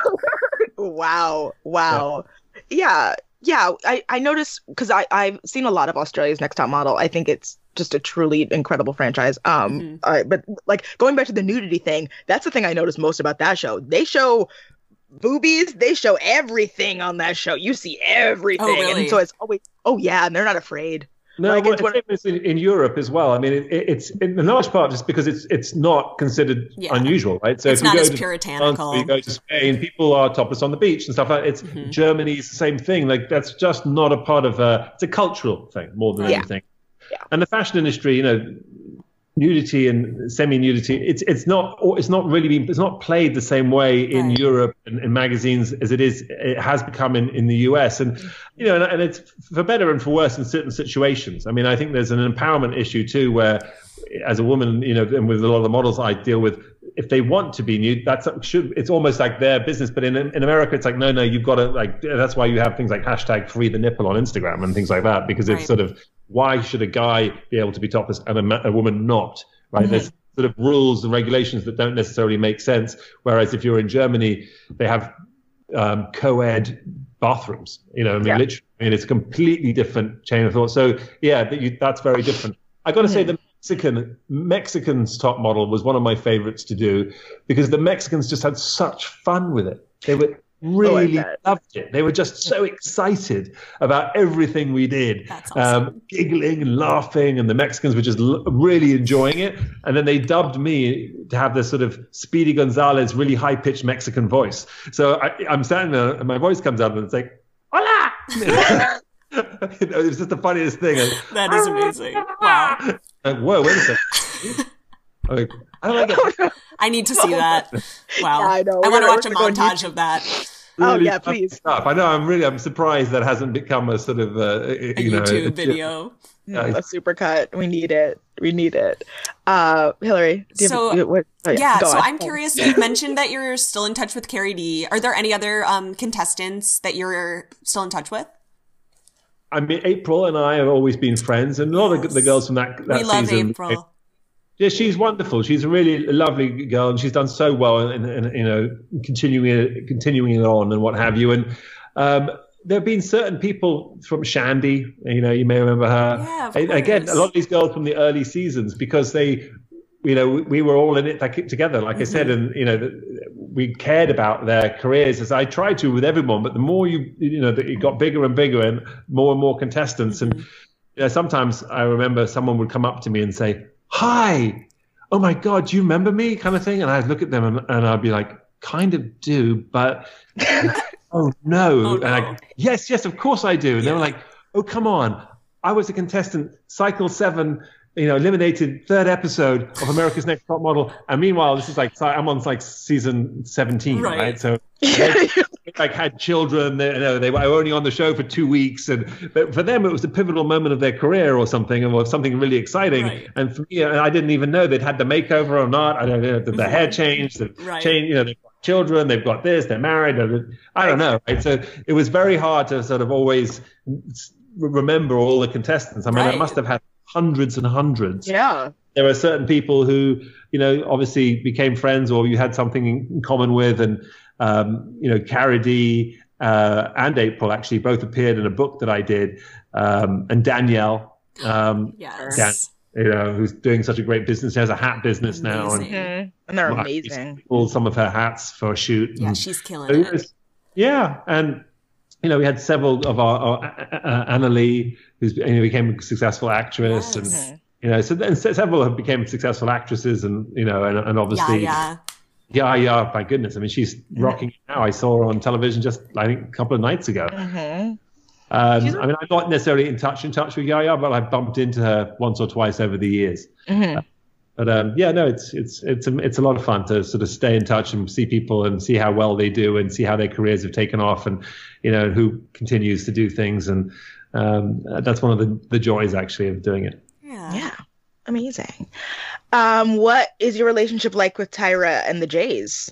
wow. Wow. Yeah. Yeah. I, I noticed because I I've seen a lot of Australia's Next Top Model. I think it's just a truly incredible franchise. Um, Mhm. I- but like going back to the nudity thing, that's the thing I noticed most about that show. They show boobies. They show everything on that show. You see everything, really? and so it's always oh yeah, and they're not afraid. No, Like, well, it's in, in Europe as well. I mean, it, it- it's in large part just because it's it's not considered Yeah. unusual, right? So It's if you go as to puritanical. France, you go to Spain, people are topless on the beach and stuff like that. It's Mhm. Germany's the same thing. Like that's just not a part of a. It's a cultural thing more than Yeah. anything. Yeah. And the fashion industry, you know, nudity and semi-nudity, it's it's not it's not really been it's not played the same way in Right. Europe and in magazines as it is it has become in, in the US. And you know, and, and it's for better and for worse in certain situations. I mean, I think there's an empowerment issue too, where as a woman, you know, and with a lot of the models I deal with, if they want to be nude, that's should it's almost like their business. But in in America, it's like no, no, you've got to like. That's why you have things like hashtag free the nipple on Instagram and things like that because it's sort of why should a guy be able to be topless and a, ma- a woman not? Right? There's sort of rules and regulations that don't necessarily make sense. Whereas if you're in Germany, they have um, co-ed bathrooms. You know, I mean, Yeah. literally, I mean, it's a completely different chain of thought. So yeah, that you, that's very different. I got to say, the Mexican Mexicans top model was one of my favorites to do because the Mexicans just had such fun with it. They were really bet. loved it. They were just so excited about everything we did, awesome. um, giggling and laughing, and the Mexicans were just l- really enjoying it. And then they dubbed me to have this sort of Speedy Gonzalez, really high pitched Mexican voice. So I, I'm standing there, and my voice comes out, and it's like, "Hola!" it was just the funniest thing. That is amazing. Wow. Like, Whoa, wait a second. Like, I like it. I need to see that. Wow. Yeah, I know. I want to watch a we're gonna go on montage of that. Oh, yeah, please. Stuff. I know. I'm really. I'm surprised that hasn't become a sort of uh, A you know YouTube a- video. Yeah, a supercut. We need it. We need it. Uh, Hillary, do So, have, what, oh, Yeah, go so on. I'm curious. You mentioned that you're still in touch with CariDee. Are there any other um, contestants that you're still in touch with? I mean, April and I have always been friends, and a lot of the, the girls from that that we love season. April. Yeah, she's wonderful. She's a really lovely girl, and she's done so well, and, and you know, continuing continuing it on, and what have you. And um, there have been certain people from Shandi. You know, you may remember her. Yeah, of Again, a lot of these girls from the early seasons because they, you know, we, we were all in it like, together, like I said, Mm-hmm. and you know, we cared about their careers as I tried to with everyone. But the more you, you know, that it got bigger and bigger, and more and more contestants, and Mm-hmm. you know, sometimes I remember someone would come up to me and say, "Hi, oh my God, do you remember me?" kind of thing, and I'd look at them and, and I'd be like, "Kind of do, but." Oh no. Oh, And I, yes, yes, of course I do. And they were like, oh, come on. I was a contestant, cycle seven, you know, eliminated third episode of America's Next Top Model, and meanwhile, this is like I'm on like season 17, right? Right. So they, like had children, they, you know, they were only on the show for two weeks, and but for them it was a pivotal moment of their career or something, or something really exciting. Right. And for me, I didn't even know they'd had the makeover or not. I don't know, the, the mm-hmm. hair changed, the Right. change, you know, they've got children, they've got this, they're married. I don't know. Right? So it was very hard to sort of always remember all the contestants. I mean, I must have had hundreds and hundreds. Yeah. There are certain people who, you know, obviously became friends or you had something in common with, and um, you know, CariDee uh, and April actually both appeared in a book that I did, um, and Danielle. Um, Yes. you know, who's doing such a great business. She has a hat business now, and Amazing. Mhm. And they're well, amazing. Pulled some of her hats for a shoot. Yeah, and- she's killing so it it. was- yeah, and you know, we had several of our, our uh, uh, Analeigh, who's you know, became a successful actress, Yes. and you know, so then several have became successful actresses, and you know, and, and obviously, yeah. yeah, yeah, my goodness, I mean, she's rocking it now. I saw her on television just I think a couple of nights ago. Mhm. Um, I mean, I'm not necessarily in touch in touch with Yaya, but I've bumped into her once or twice over the years. Mhm. But um, yeah, no, it's it's it's a, it's a lot of fun to sort of stay in touch and see people and see how well they do and see how their careers have taken off and you know who continues to do things and um, that's one of the the joys actually of doing it. Yeah. Yeah. Amazing. Um, what is your relationship like with Tyra and the Jays?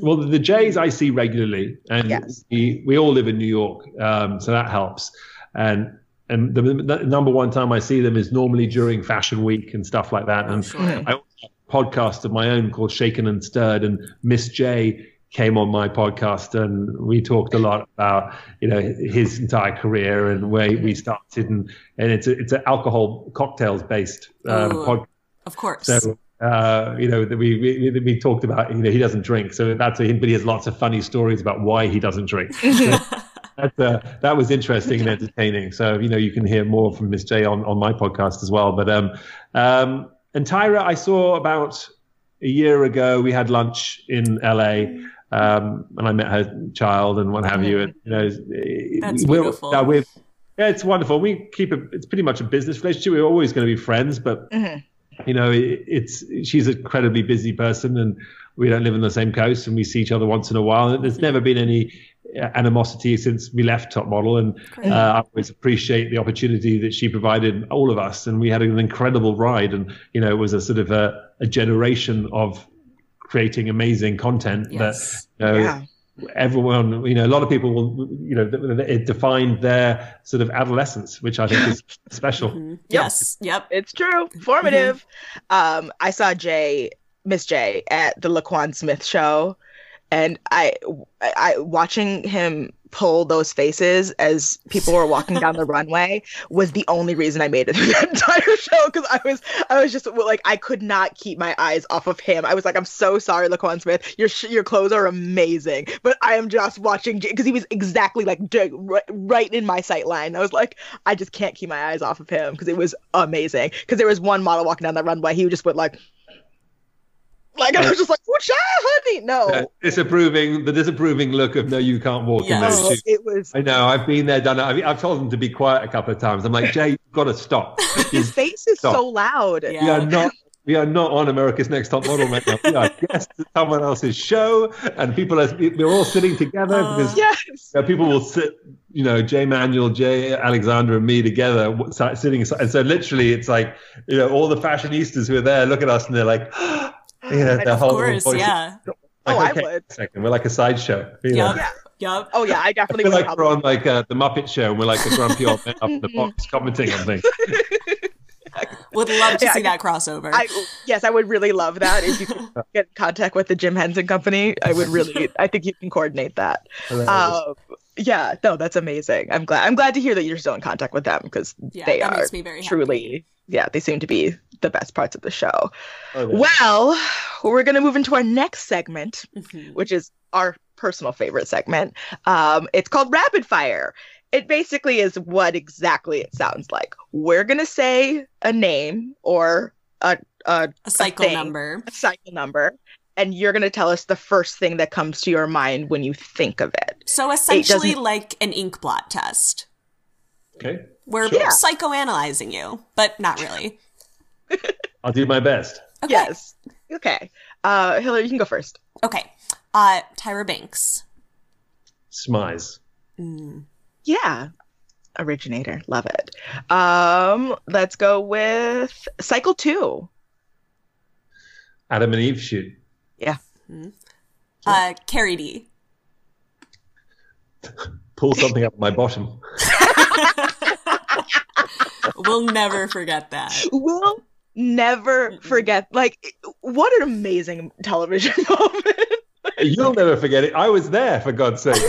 Well, the Jays I see regularly, and Yes. we, we all live in New York, um, so that helps. And and the, the number one time I see them is normally during Fashion Week and stuff like that. And Sure. I also have a podcast of my own called Shaken and Stirred, and Miss J came on my podcast, and we talked a lot about you know his entire career and where we started, and and it's a, it's an alcohol cocktails based um, Ooh. podcast. Of course. So, uh, you know, that we, we we talked about, you know, he doesn't drink, so that's a hint, but he has lots of funny stories about why he doesn't drink. that's, uh, that was interesting and entertaining. So, you know, you can hear more from Miss J on, on my podcast as well. But um, um, and Tyra, I saw about a year ago. We had lunch in LA. Um, and I met her child and what have you. And you know, That's beautiful. uh, yeah, it's wonderful. We keep it. It's pretty much a business relationship. We're always going to be friends, but Mhm. you know, it, it's she's an incredibly busy person, and we don't live on the same coast, and we see each other once in a while. And there's never been any uh, animosity since we left Top Model, and uh, I always appreciate the opportunity that she provided all of us, and we had an incredible ride, and you know, it was a sort of a, a generation of creating amazing content Yes. that you know, Yeah. everyone, you know, a lot of people will, you know, it defined their sort of adolescence, which I think is special. Mhm. Yes. Yep. It's true. Formative. Um, I saw Jay, Miss J at the Laquan Smith show, and I, I, watching him pull those faces as people were walking down the runway was the only reason I made it through that entire show because I was, I was just like, I could not keep my eyes off of him. I was like, I'm so sorry, Laquan Smith. Your sh- your clothes are amazing, but I am just watching because he was exactly like right in my sight line. I was like, I just can't keep my eyes off of him because it was amazing. Because there was one model walking down that runway, he just went like, like I was just like, "What's up, honey?" No, Uh, disapproving the disapproving look of no, you can't walk in Yes. those shoes. it was. I know. I've been there, done it. I mean, I've told them to be quiet a couple of times. I'm like, Jay, you've got to stop. His face is Stop. so loud. Yeah. We are not. We are not on America's Next Top Model right now. We are guests at someone else's show, and people are. We're all sitting together Uh, because Yes. you know, people will sit. You know, Jay Manuel, Jay Alexander, and me together, sitting. And so, literally, it's like you know, all the fashionistas who are there look at us, and they're like, you know, their Of whole course. voice- Yeah. Oh, Like, I would. a second, we're like a sideshow. You know? Yep. Yeah. Yep. Oh yeah, I I definitely feel would. like we're on like uh, the Muppet Show, and we're like the grumpy old men up in the box commenting on things. Would love to Yeah, see I- that crossover. I yes, I would really love that if you could get in contact with the Jim Henson Company. I would really. I think you can coordinate that. Um, yeah, no, that's amazing. I'm glad. I'm glad to hear that you're still in contact with them because yeah, they that are makes me very happy. truly. Yeah, they seem to be the best parts of the show. Oh, yeah. Well, we're going to move into our next segment, Mhm. which is our personal favorite segment. Um, it's called Rapid Fire. It basically is what exactly it sounds like. We're going to say a name or a, a, A cycle thing. number. a cycle number, and you're going to tell us the first thing that comes to your mind when you think of it. So essentially doesn't- like an ink blot test. Okay. We're Yeah. psychoanalyzing you, but not really. I'll do my best. Okay. Yes. Okay. Uh, Hillary, you can go first. Okay. Uh, Tyra Banks. Smize. Yeah. Originator. Love it. Um, let's go with cycle two. Adam and Eve shoot. Uh, CariDee. Pull something up my bottom. We'll never forget that. We'll never forget. Like, what an amazing television moment. You'll never forget it. I was there, for God's sake.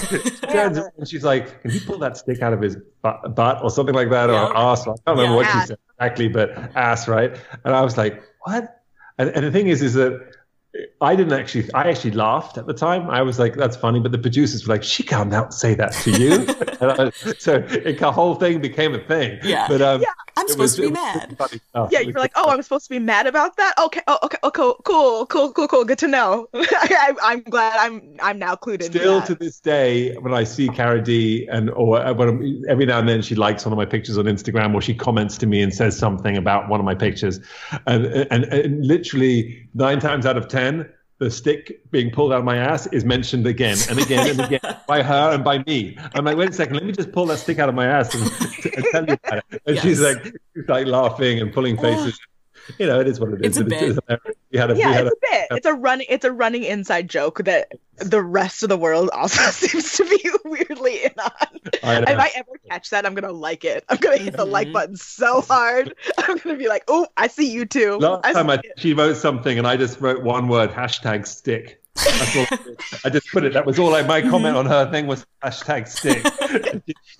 Turns around and she's like, Can you pull that stick out of his butt, butt or something like that, Yeah. or ass? I can't remember Yeah. what she said exactly, but ass, right? And I was like, What? And, and the thing is, is that I didn't actually, I actually laughed at the time. I was like, That's funny. But the producers were like, She can't out say that to you. and I, so it, the whole thing became a thing. Yeah. But um, I'm it supposed to be mad. Yeah, you was were like, oh, I'm supposed to be mad about that. Okay, oh, okay, oh, cool, cool, cool, cool, cool. Good to know. I, I'm glad I'm I'm now clued in. Still to this day, when I see CariDee, and or uh, when I'm- every now and then she likes one of my pictures on Instagram, or she comments to me and says something about one of my pictures, and and, and literally nine times out of ten, the stick being pulled out of my ass is mentioned again and again and again by her and by me. I'm like, wait a second, let me just pull that stick out of my ass and, and tell you about it. And she's like, she's like laughing and pulling faces. Oh. You know, it is what it is. It's a bit. We had a, we yeah, had it's a, a bit. It's a running. It's a running inside joke that the rest of the world also seems to be weirdly in on. I. If I ever catch that, I'm gonna like it. I'm gonna hit the like Mhm. button so hard. I'm gonna be like, "Oh, I see you too." Last I time I, it." she wrote something and I just wrote one word, hashtag stick. That's all I. I just put it. That was all I, my comment on her thing was hashtag stick.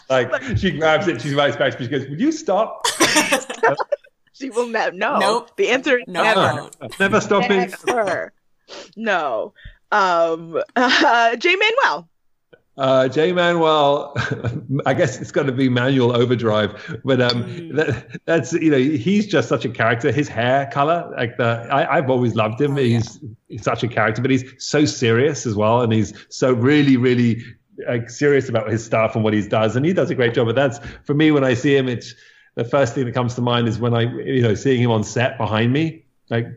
Like she grabs it, she writes back, she goes, Would you stop? She will never. No. Nope. The answer is No, never. Never stopping. Never. no. Um. Uh, Jay Manuel. Uh, Jay Manuel, I guess it's got to be manual overdrive, but um, Mm. that, that's you know he's just such a character. His hair color, like the I, I've always loved him. Oh, yeah. he's, he's such a character, but he's so serious as well, and he's so really, really like serious about his stuff and what he does, and he does a great job. But that's for me when I see him, it's the first thing that comes to mind is when I you know seeing him on set behind me, like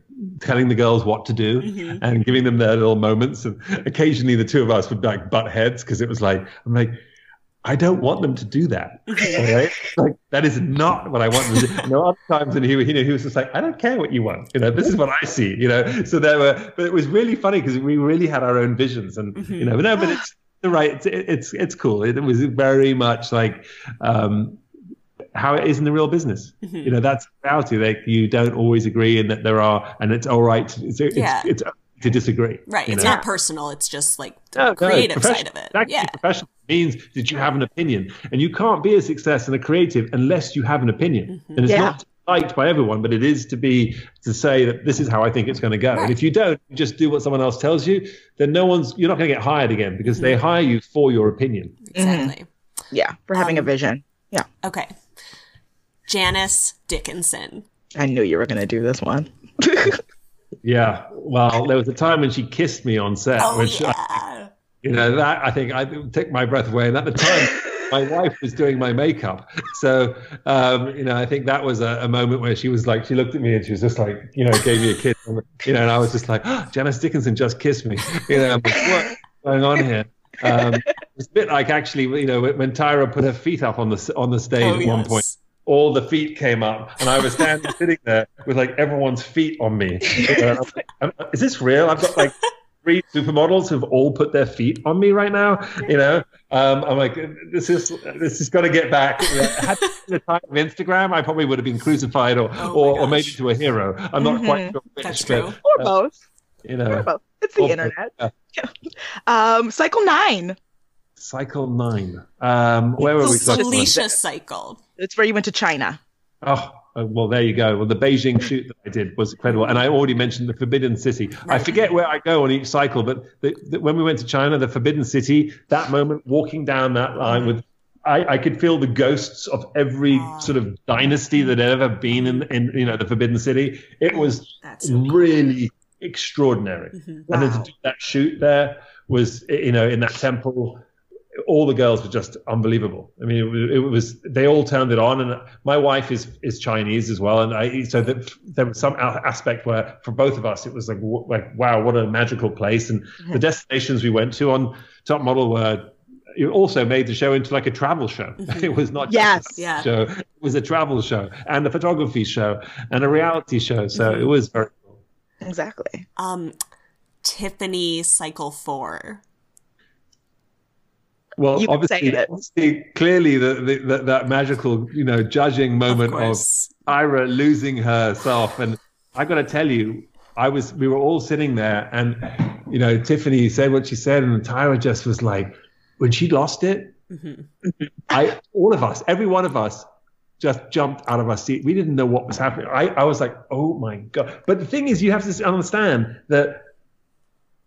telling the girls what to do Mhm. and giving them their little moments. And occasionally the two of us would like butt heads because it was like, I'm like, I don't want them to do that. Right? Like that is not what I want them to do. There were other times and he, you know, he was just like, I don't care what you want. You know, this is what I see, you know. So there were but it was really funny because we really had our own visions and you know, no, but it's the right it's it's it's cool. It, was very much like um how it is in the real business. Mhm. You know, that's the reality. Like you don't always agree and that there are and it's all right to, it's, it's, Yeah. it's to disagree. Right. It's know? not personal. It's just like the No, no, creative profession- side of it. Actually, Yeah. professional means that you have an opinion, and you can't be a success and a creative unless you have an opinion. Mm-hmm. And it's Yeah. not liked by everyone, but it is to be to say that this is how I think it's going to go. And if you don't, you just do what someone else tells you, then no one's you're not going to get hired again because they Mm-hmm. hire you for your opinion. Exactly. Yeah, for having a Um, vision. Yeah, Okay. Janice Dickinson. I knew you were gonna do this one. Yeah. Well, there was a time when she kissed me on set, Oh, which I- yeah. you know that I think I took my breath away. And at the time, my wife was doing my makeup, so um, you know I think that was a, a moment where she was like, she looked at me and she was just like, you know, gave me a kiss, you know, and I was just like, oh, Janice Dickinson just kissed me, you know, I'm like, what's going on here? Um, it's a bit like actually, you know, when, when Tyra put her feet up on the on the stage Oh, at one point. All the feet came up, and I was standing sitting there with like everyone's feet on me. You know, and I was like, Is this real? I've got like three supermodels who've all put their feet on me right now. You know, um, I'm like, this is this has got to get back. Had it been the time of Instagram, I probably would have been crucified or Oh or, or made into a hero. I'm not quite sure which, That's but, true. Or uh, both. you Or know, both. It's the or both, internet. yeah. Um, cycle nine. Cycle nine. Um, where were we? The? Saleisha cycle. It's where you went to China. Oh, uh, well, there you go. Well, the Beijing shoot that I did was incredible. And I already mentioned the Forbidden City. I forget where I go on each cycle, but the, the, when we went to China, the Forbidden City, that moment, walking down that line with, I, I could feel the ghosts of every Ah. sort of dynasty that had ever been in, in you know, the Forbidden City. It was That's so cool. really extraordinary. Mhm. And then to do that shoot there was, you know, in that temple, all the girls were just unbelievable. I mean, it was, it was they all turned it on, and my wife is is Chinese as well, and I so that there was some aspect where for both of us it was like like wow, what a magical place, and the destinations we went to on Top Model were. It also made the show into like a travel show. It was not Yes. just a Yeah. show; it was a travel show and a photography show and a reality show. So it was very cool. Exactly. Um, Tiffany Cycle 4. Well, You can say obviously, it. obviously, clearly, the, the, the, that magical, you know, judging moment of of. Tyra losing herself, and I got to tell you, I was, we were all sitting there, and you know, Tiffany said what she said, and Tyra just was like, when she lost it, mm-hmm. I, all of us, every one of us, just jumped out of our seat. We didn't know what was happening. I, I was like, oh my god! But the thing is, you have to understand that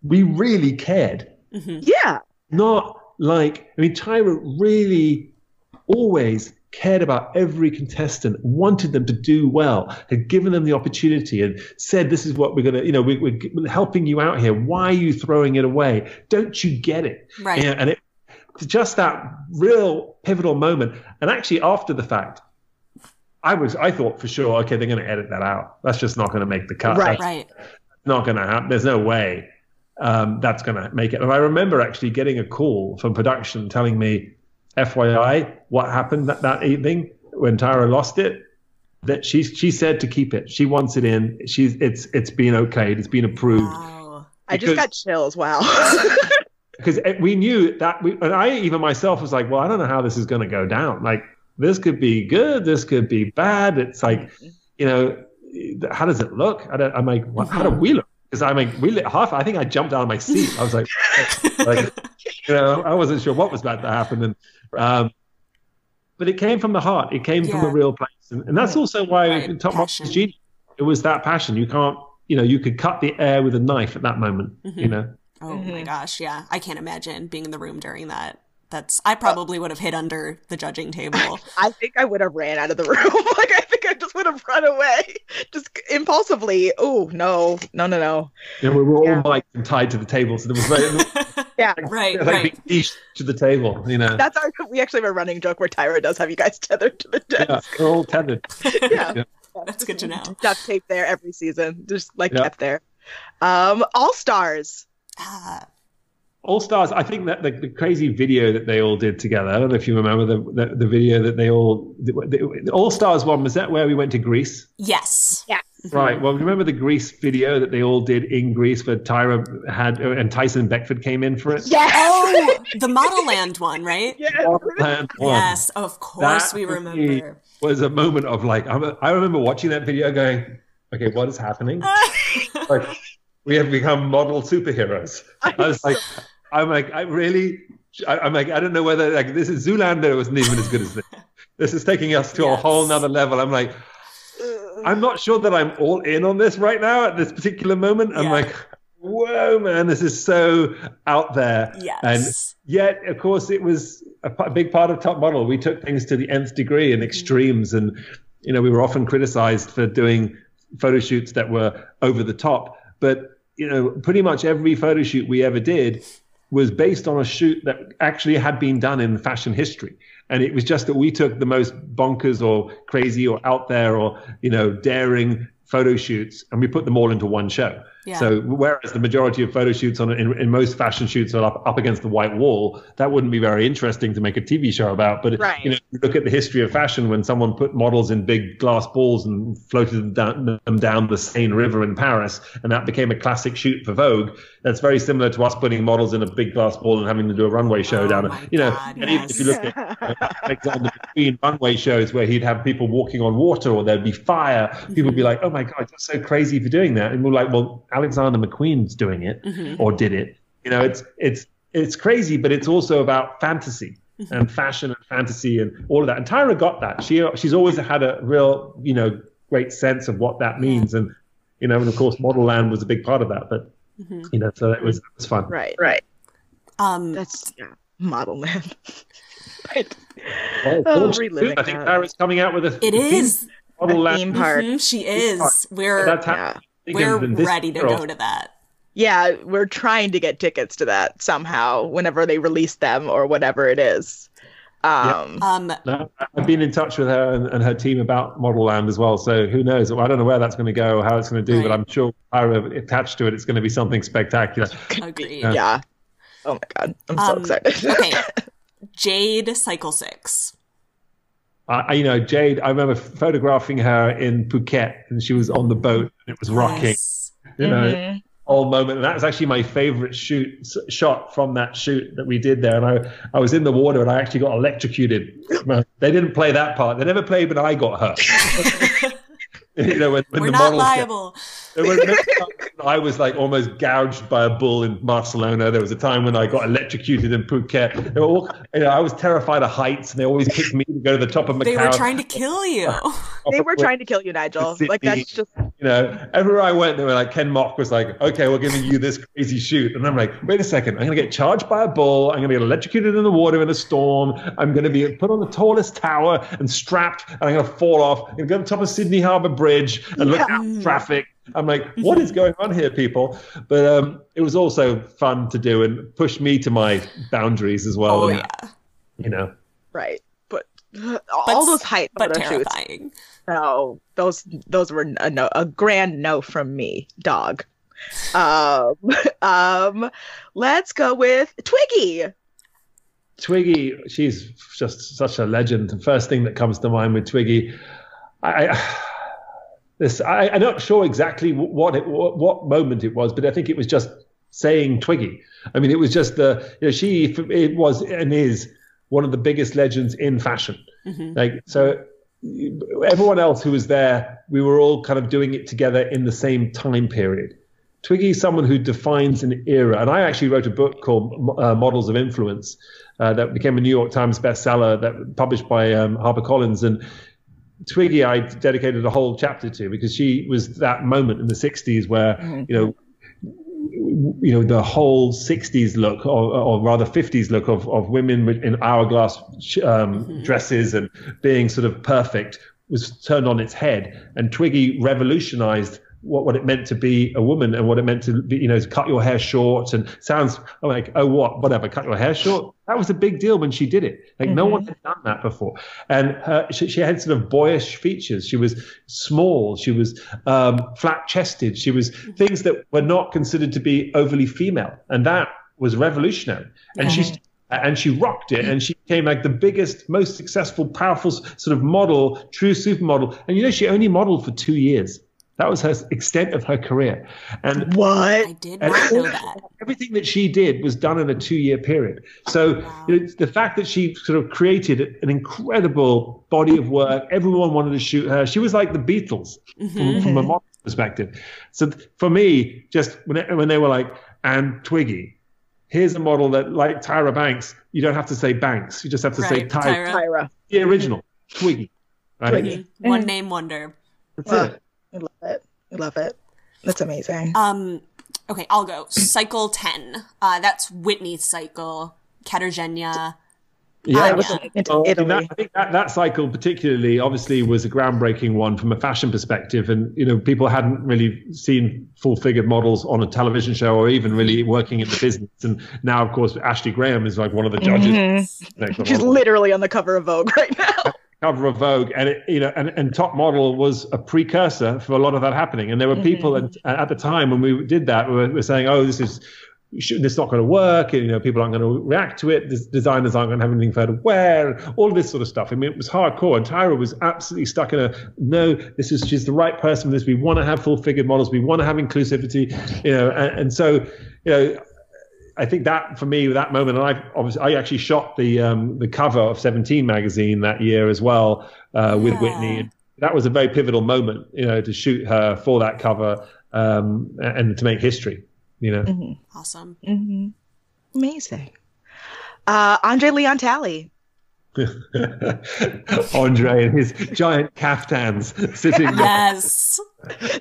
we really cared mm-hmm. Yeah. not like I mean Tyra really always cared about every contestant, wanted them to do well, had given them the opportunity and said, This is what we're gonna, you know, we, we're, we're helping you out here. Why are you throwing it away? Don't you get it? Right. And, and it just that real pivotal moment. And actually after the fact, I was I thought for sure, okay, they're gonna edit that out. That's just not gonna make the cut. Right. That's Right. not going to happen. There's no way um, that's going to make it. And I remember actually getting a call from production telling me, FYI, what happened that, that evening when Tyra lost it. That she she said to keep it. She wants it in. She's it's it's been okayed. It's been approved Wow. I just got chills. Wow. because we knew that we and I even myself was like, well, I don't know how this is going to go down. Like this could be good. This could be bad. It's like, you know, how does it look? I don't, I'm like, well, how do we look? Because I mean, we lit half. I think I jumped out of my seat. I was like, like, you know, I wasn't sure what was about to happen, and um, but it came from the heart. It came from Yeah. a real place, and, and that's also why Right. Top Model is genius. It was that passion. You can't, you know, you could cut the air with a knife at that moment. You know, Oh my gosh, yeah. I can't imagine being in the room during that. That's I probably would have hid under the judging table. I think I would have ran out of the room. like I think I just would have run away, just impulsively. Oh no, no, no, no. you know we were all Yeah. mic'd and tied to the table, so there was very, Yeah, right, like right. being leashed to the table. You know, that's our. We actually have a running joke where Tyra does have you guys tethered to the yeah, desk. we're all tethered. Yeah, Yeah. That's good to know. duct tape there every season, just like Yeah. kept there. Um, All Stars. Ah, All Stars, I think that the, the crazy video that they all did together. I don't know if you remember the the, the video that they all the, the All Stars one. Was that where we went to Greece? yes. Yeah. Mm-hmm. Right. Well, remember the Greece video that they all did in Greece, where Tyra had and Tyson Beckford came in for it. Yes. Oh, the Model Land one, right? Yes. And one. Yes, of course That we remember. me was a moment of like I'm a, I remember watching that video going, okay, what is happening? like we have become model superheroes. I was like, I'm like, I really, I, I'm like, I don't know whether like this is Zoolander wasn't even as good as this. This is taking us to a whole nother level. I'm like, I'm not sure that I'm all in on this right now at this particular moment. I'm Yeah. like, whoa, man, this is so out there. Yes. And yet, of course, it was a, p- big part of Top Model. We took things to the nth degree and mm-hmm. extremes, and you know, we were often criticized for doing photo shoots that were over the top. But you know, pretty much every photo shoot we ever did was based on a shoot that actually had been done in fashion history. And it was just that we took the most bonkers or crazy or out there or, you know, daring photo shoots and we put them all into one show. Yeah. So whereas the majority of photo shoots on in, in most fashion shoots are up, up against the white wall, that wouldn't be very interesting to make a TV show about. But Right. you know, you look at the history of fashion when someone put models in big glass balls and floated them down, them down the Seine River in Paris, and that became a classic shoot for Vogue. That's very similar to us putting models in a big glass ball and having to do a runway show Oh down. You know, God, and even if you look at Alexander McQueen runway shows where he'd have people walking on water or there'd be fire. People would be mm-hmm. like, "Oh my god, you're so crazy for doing that," and we're like, "Well, Alexander McQueen's doing it Mm-hmm. or did it." You know, it's it's it's crazy, but it's also about fantasy Mm-hmm. and fashion and fantasy and all of that. And Tyra got that. She she's always had a real you know great sense of what that means, and you know, and of course, Model Land was a big part of that. But Mm-hmm. you know, so it was it was fun. Right. Right. Um, That's yeah. Model Land. right. Well, Oh, reliving I think. Tyra's coming out with a it is. Model A Land. theme park. Mhm, she is. We're That's Yeah. Happening. we're And this ready to year go to that. Yeah, we're trying to get tickets to that somehow whenever they release them or whatever it is. Um, Um, No, I've been in touch with her and, and her team about Model Land as well. So who knows? I don't know where that's going to go or how it's going to do, but I'm sure Tyra attached to it, it's going to be something spectacular. agreed. Yeah. yeah. Oh my god, I'm so Um, excited. okay. Jade Cycle Six. I, you know, Jade, I remember photographing her in Phuket and she was on the boat and it was rocking. Yes. You know, Mhm. whole moment. And that was actually my favorite shoot shot from that shoot that we did there. And I, I was in the water and I actually got electrocuted. they didn't play that part. They never played, but I got hurt. you know, when, when We're the not models get- liable. There was no I was like almost gouged by a bull in Barcelona. There was a time when I got electrocuted in Phuket. They were all, you know, I was terrified of heights, and they always kicked me to go to the top of Macau. They were trying to kill you. They were trying to kill you, Nigel. Like that's just you know, everywhere I went, they were like, Ken Mok was like, okay, we're giving you this crazy shoot. And I'm like, wait a second, I'm going to get charged by a bull. I'm going to get electrocuted in the water in a storm. I'm going to be put on the tallest tower and strapped, and I'm going to fall off. I'm going to go to the top of Sydney Harbour Bridge and look out at traffic. I'm like, what is going on here, people? But um, it was also fun to do and pushed me to my boundaries as well. Oh and, yeah, You know, right. But all those height but photo shoots. terrifying. No, those those were a no, a grand no from me, dog. Um, um, let's go with Twiggy. Twiggy, she's just such a legend. The first thing that comes to mind with Twiggy, I, I this I, I'm not sure exactly what it what, moment it was, but I think it was just saying Twiggy. I mean, it was just the you know she it was and is one of the biggest legends in fashion. Like so, everyone else who was there, we were all kind of doing it together in the same time period. Twiggy is someone who defines an era, and I actually wrote a book called uh, Models of Influence uh, that became a New York Times bestseller, that published by um, HarperCollins. And Twiggy, I dedicated a whole chapter to because she was that moment in the '60s where you know you know the whole 60s look or, or rather 50s look of, of women in hourglass um, dresses and being sort of perfect was turned on its head. And twiggy revolutionized what, what it meant to be a woman and what it meant to be you know to cut your hair short and sounds like oh what whatever cut your hair short? That was a big deal when she did it. Like no one mm-hmm. had done that before. And her, she, she had sort of boyish features. She was small. She was um, flat chested she was mm-hmm. things that were not considered to be overly female. And that was revolutionary. And she uh-huh. and she rocked it. And she became like the biggest most successful powerful sort of model true supermodel. And you know she only modeled for two years that was her extent of her career and What? I did not know that. everything that she did was done in a two-year period. So you know, the fact that she sort of created an incredible body of work, everyone wanted to shoot her. She was like the Beatles from, mm-hmm. from a model perspective. So for me, just when it, when they were like, and Twiggy, here's a model that like Tyra Banks, you don't have to say Banks, you just have to say Right, Tyra, Tyra. Tyra. the original Twiggy. Right? Mm-hmm. Twiggy. One name wonder. That's Wow. it. I love it. I love it. That's amazing. Um, okay, I'll go. Cycle 10. Uh, that's Whitney's cycle. Katarzyna. Yeah, Anya. that's- well, I Italy. that, I think that, that cycle particularly obviously was a groundbreaking one from a fashion perspective, and you know people hadn't really seen full-figured models on a television show or even really working in the business. And now, of course, Ashley Graham is like one of the judges. Mhm. She's literally on the cover of Vogue right now. Cover of Vogue, and it, you know, and, and Top Model was a precursor for a lot of that happening. And there were people mm-hmm. at, at the time when we did that were, were saying, "Oh, this is." This is not going to work, and you know people aren't going to react to it. Designers aren't going to have anything for her to wear, all of this sort of stuff. I mean, it was hardcore, and Tyra was absolutely stuck in a no. This is she's the right person for this. We want to have full figured models. We want to have inclusivity, you know, and, and so you know I think that for me, that moment, and I obviously I actually shot the um, the cover of Seventeen magazine that year as well uh, with Yeah. Whitney. That was a very pivotal moment, you know, to shoot her for that cover um, and to make history. You know, Awesome. hmm Amazing. Uh, Andre Leon Talley. Andre and his giant caftans sitting there. Yes.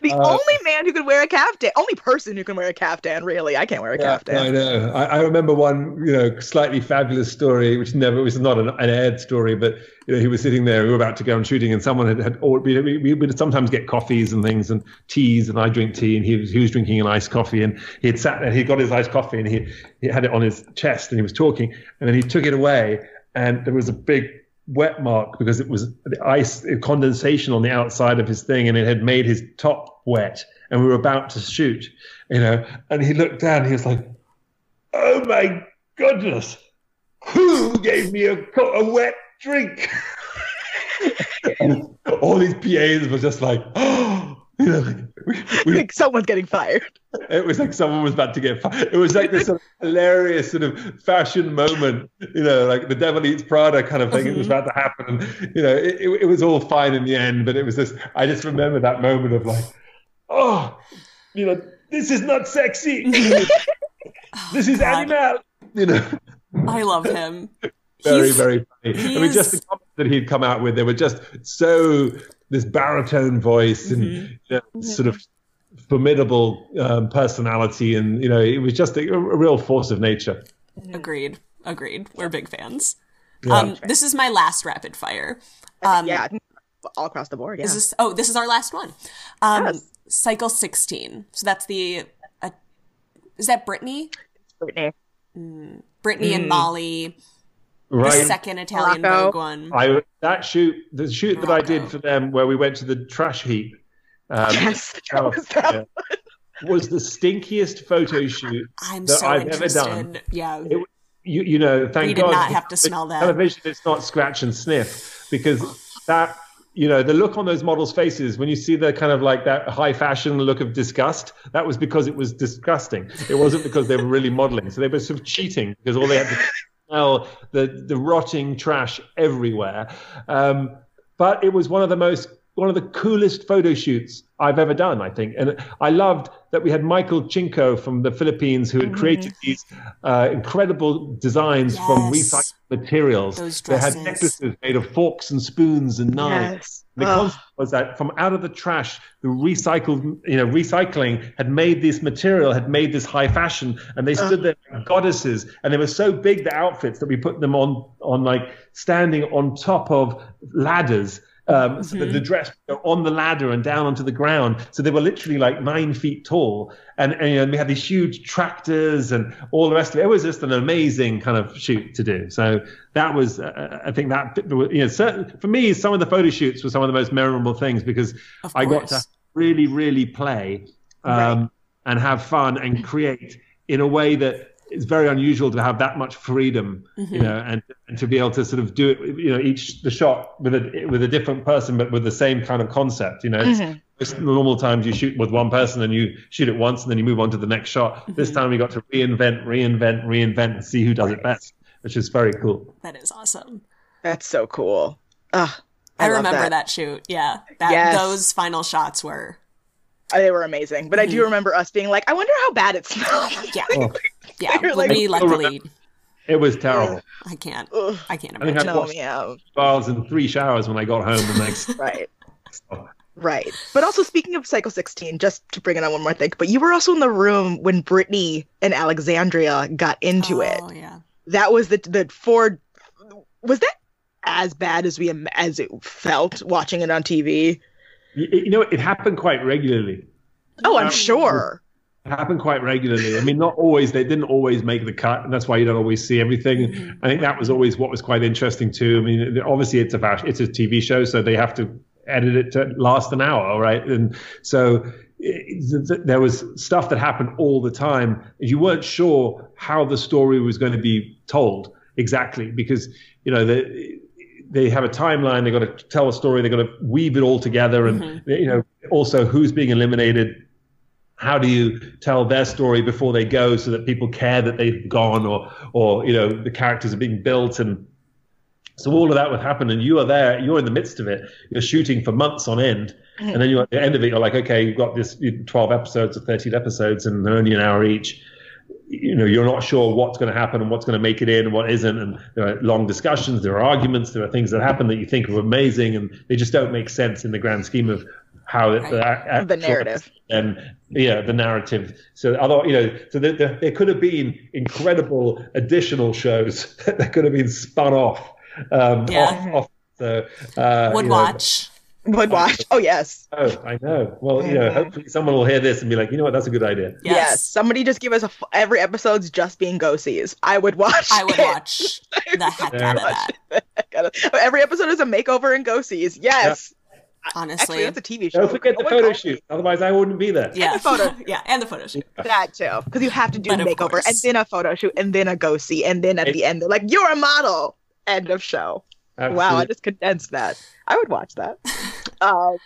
The Uh, only man who can wear a caftan, only person who can wear a caftan, really. I can't wear a Yeah, caftan. I know. I, I remember one, you know, slightly fabulous story, which never was not an, an aired story, but you know, he was sitting there. We were about to go on shooting, and someone had had. Or, we, we, we would sometimes get coffees and things and teas, and I drink tea, and he was he was drinking an iced coffee, and he had sat there. He got his iced coffee, and he he had it on his chest, and he was talking, and then he took it away, and there was a big wet mark because it was the ice condensation on the outside of his thing and it had made his top wet and we were about to shoot you know and he looked down he was like oh my goodness who gave me a, a wet drink? All these PAs were just like oh like, we, I we, think someone's getting fired. it was like someone was about to get fired. It was like this sort of hilarious sort of fashion moment, you know, like the devil eats Prada kind of thing. It was mm-hmm. about to happen. And, you know, it, it, it was all fine in the end, but it was just, I just remember that moment of like, oh, you know, this is not sexy. Oh, this is God. animal. You know, I love him. very, He's- very funny. I mean, just the comments that he'd come out with, they were just so, this baritone voice and Mm-hmm. you know, sort of formidable um, personality. And, you know, it was just a, a real force of nature. Agreed. Agreed. We're big fans. Yeah. Um, this is my last rapid fire. Um, yeah, all across the board. Yeah. Is this? Oh, this is our last one. Um, Yes. Cycle sixteen. So that's the. Uh, is that Brittany? Brittany. Brittany and Molly. The second Italian Morocco. Vogue one. I that shoot, the shoot that I did for them, where we went to the trash heap, um, Yes, that was that. California, was the stinkiest photo shoot I'm that so I've ever done. Yeah. It, you, you know, thank We did God not have to smell that. Television, it's not scratch and sniff because that, you know, the look on those models' faces when you see the kind of like that high fashion look of disgust, that was because it was disgusting. It wasn't because they were really modeling. So they were sort of cheating because all they had to smell the the rotting trash everywhere. Um, but it was one of the most one of the coolest photo shoots I've ever done, I think. And I loved that we had Michael Cinco from the Philippines who had created these uh, incredible designs from recycled materials. Those They had necklaces made of forks and spoons and knives. Yes. The concept was that from out of the trash, the recycled, you know, recycling had made this material, had made this high fashion, and they stood there like goddesses, and they were so big the outfits that we put them on, on like standing on top of ladders. Um, so that the dress would go on the ladder and down onto the ground. So they were literally like nine feet tall, and, and you know, we had these huge tractors and all the rest of it. It was just an amazing kind of shoot to do. So that was, uh, I think that you know, certain, for me, some of the photo shoots were some of the most memorable things because I got to really, really play um, and have fun and create in a way that it's very unusual to have that much freedom, you know, and, and to be able to sort of do it, you know, each the shot with a with a different person, but with the same kind of concept, you know. It's, most normal times you shoot with one person and you shoot it once and then you move on to the next shot. This time we got to reinvent, reinvent, reinvent, and see who does it best, which is very cool. That is awesome. That's so cool. Ugh, I, I, remember that. that. shoot. Yeah. That Yes. those final shots were Uh, They were amazing. But I Mm-hmm. do remember us being like, I wonder how bad it smells. yeah. Oh. Yeah. You're like- we luckily It was terrible. I can't Ugh, I can't I think imagine. I no, watched yeah, bars and three showers when I got home the next. right. Right. But also speaking of Cycle 16, just to bring it on one more thing, but you were also in the room when Brittany and Alexandria got into it. Oh yeah. That was the the Ford was that as bad as we as it felt watching it on TV? You, you know, it happened quite regularly. Oh, I'm Um, sure. Happened quite regularly. I mean, not always. They didn't always make the cut, and that's why you don't always see everything. Mm-hmm. I think that was always what was quite interesting too. I mean, obviously it's a it's a TV show, so they have to edit it to last an hour, right? And so it, th- th- there was stuff that happened all the time. You weren't sure how the story was going to be told exactly because you know the they have a timeline. They've got to tell a story. They've got to weave it all together, and mm-hmm. you know also who's being eliminated. How do you tell their story before they go, so that people care that they've gone, or or you know the characters are being built, and so all of that would happen, and you are there. You're in the midst of it. You're shooting for months on end, and then you're at the end of it. You're like, okay, you've got this 12 episodes or 13 episodes, and only an hour each you know you're not sure what's going to happen and what's going to make it in and what isn't and there are long discussions there are arguments there are things that happen that you think are amazing and they just don't make sense in the grand scheme of how Right. the, actual- The narrative. and yeah, the narrative. So other, you know, so there, there, there could have been incredible additional shows that could have been spun off. Um, Yeah. off, off so uh, Would you know, watch. Would watch. Oh yes. Oh, I know. Well, you know, Mhm. hopefully someone will hear this and be like, you know what, that's a good idea. Yes. Yes. Somebody just give us a f- every episode's just being go sees. I would watch. I would it. watch the heck Yeah. out of that. Every episode is a makeover and go sees. Yes. Honestly. Actually, that's a TV show. Don't forget the No one photo calls shoot. Otherwise, I wouldn't be there. yeah. the photo. yeah, and the photo shoot. it That too, because you have to do But the makeover course. and then a photo shoot and then a go see and then at It- the end they're like, "You're a model." End of show. Wow, I just condensed that. I would watch that. um,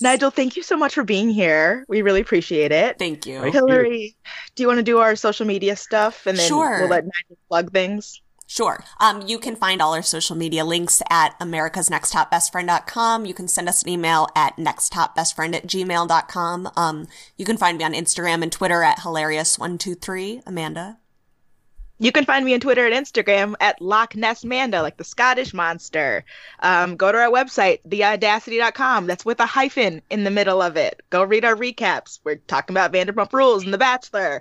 Nigel, thank you so much for being here. We really appreciate it. Thank you. Right. Hillary, do you want to do our social media stuff and then Sure. we'll let Nigel plug things? Sure. Um, you can find all our social media links at americasnexttopbestfriend.com. You can send us an email at nexttopbestfriend at gmail.com. Um, you can find me on Instagram and Twitter at hilarious123. Amanda. You can find me on Twitter and Instagram at Loch Ness Manda, like the Scottish monster. Um, go to our website, theaudacity.com. That's with a hyphen in the middle of it. Go read our recaps. We're talking about Vanderpump Rules and The Bachelor.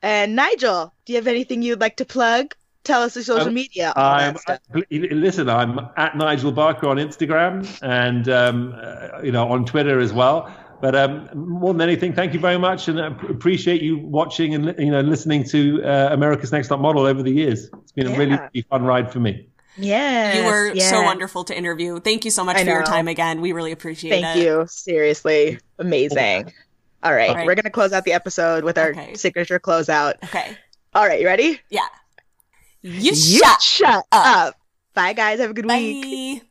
And Nigel, do you have anything you'd like to plug? Tell us the social Um, media. I'm, stuff. listen, I'm at Nigel Barker on Instagram and um, uh, you know on Twitter as well. But um, more than anything, thank you very much, and I appreciate you watching and you know listening to uh, America's Next Top Model over the years. It's been a really, really fun ride for me. Yeah, You were so wonderful to interview. Thank you so much I for your time again. We really appreciate Thank it. Thank you. Seriously. Amazing. All right. All right. We're going to close out the episode with our Okay. signature closeout. Okay. All right. You ready? Yeah. You, You shut shut up. up. Bye, guys. Have a good week. Bye.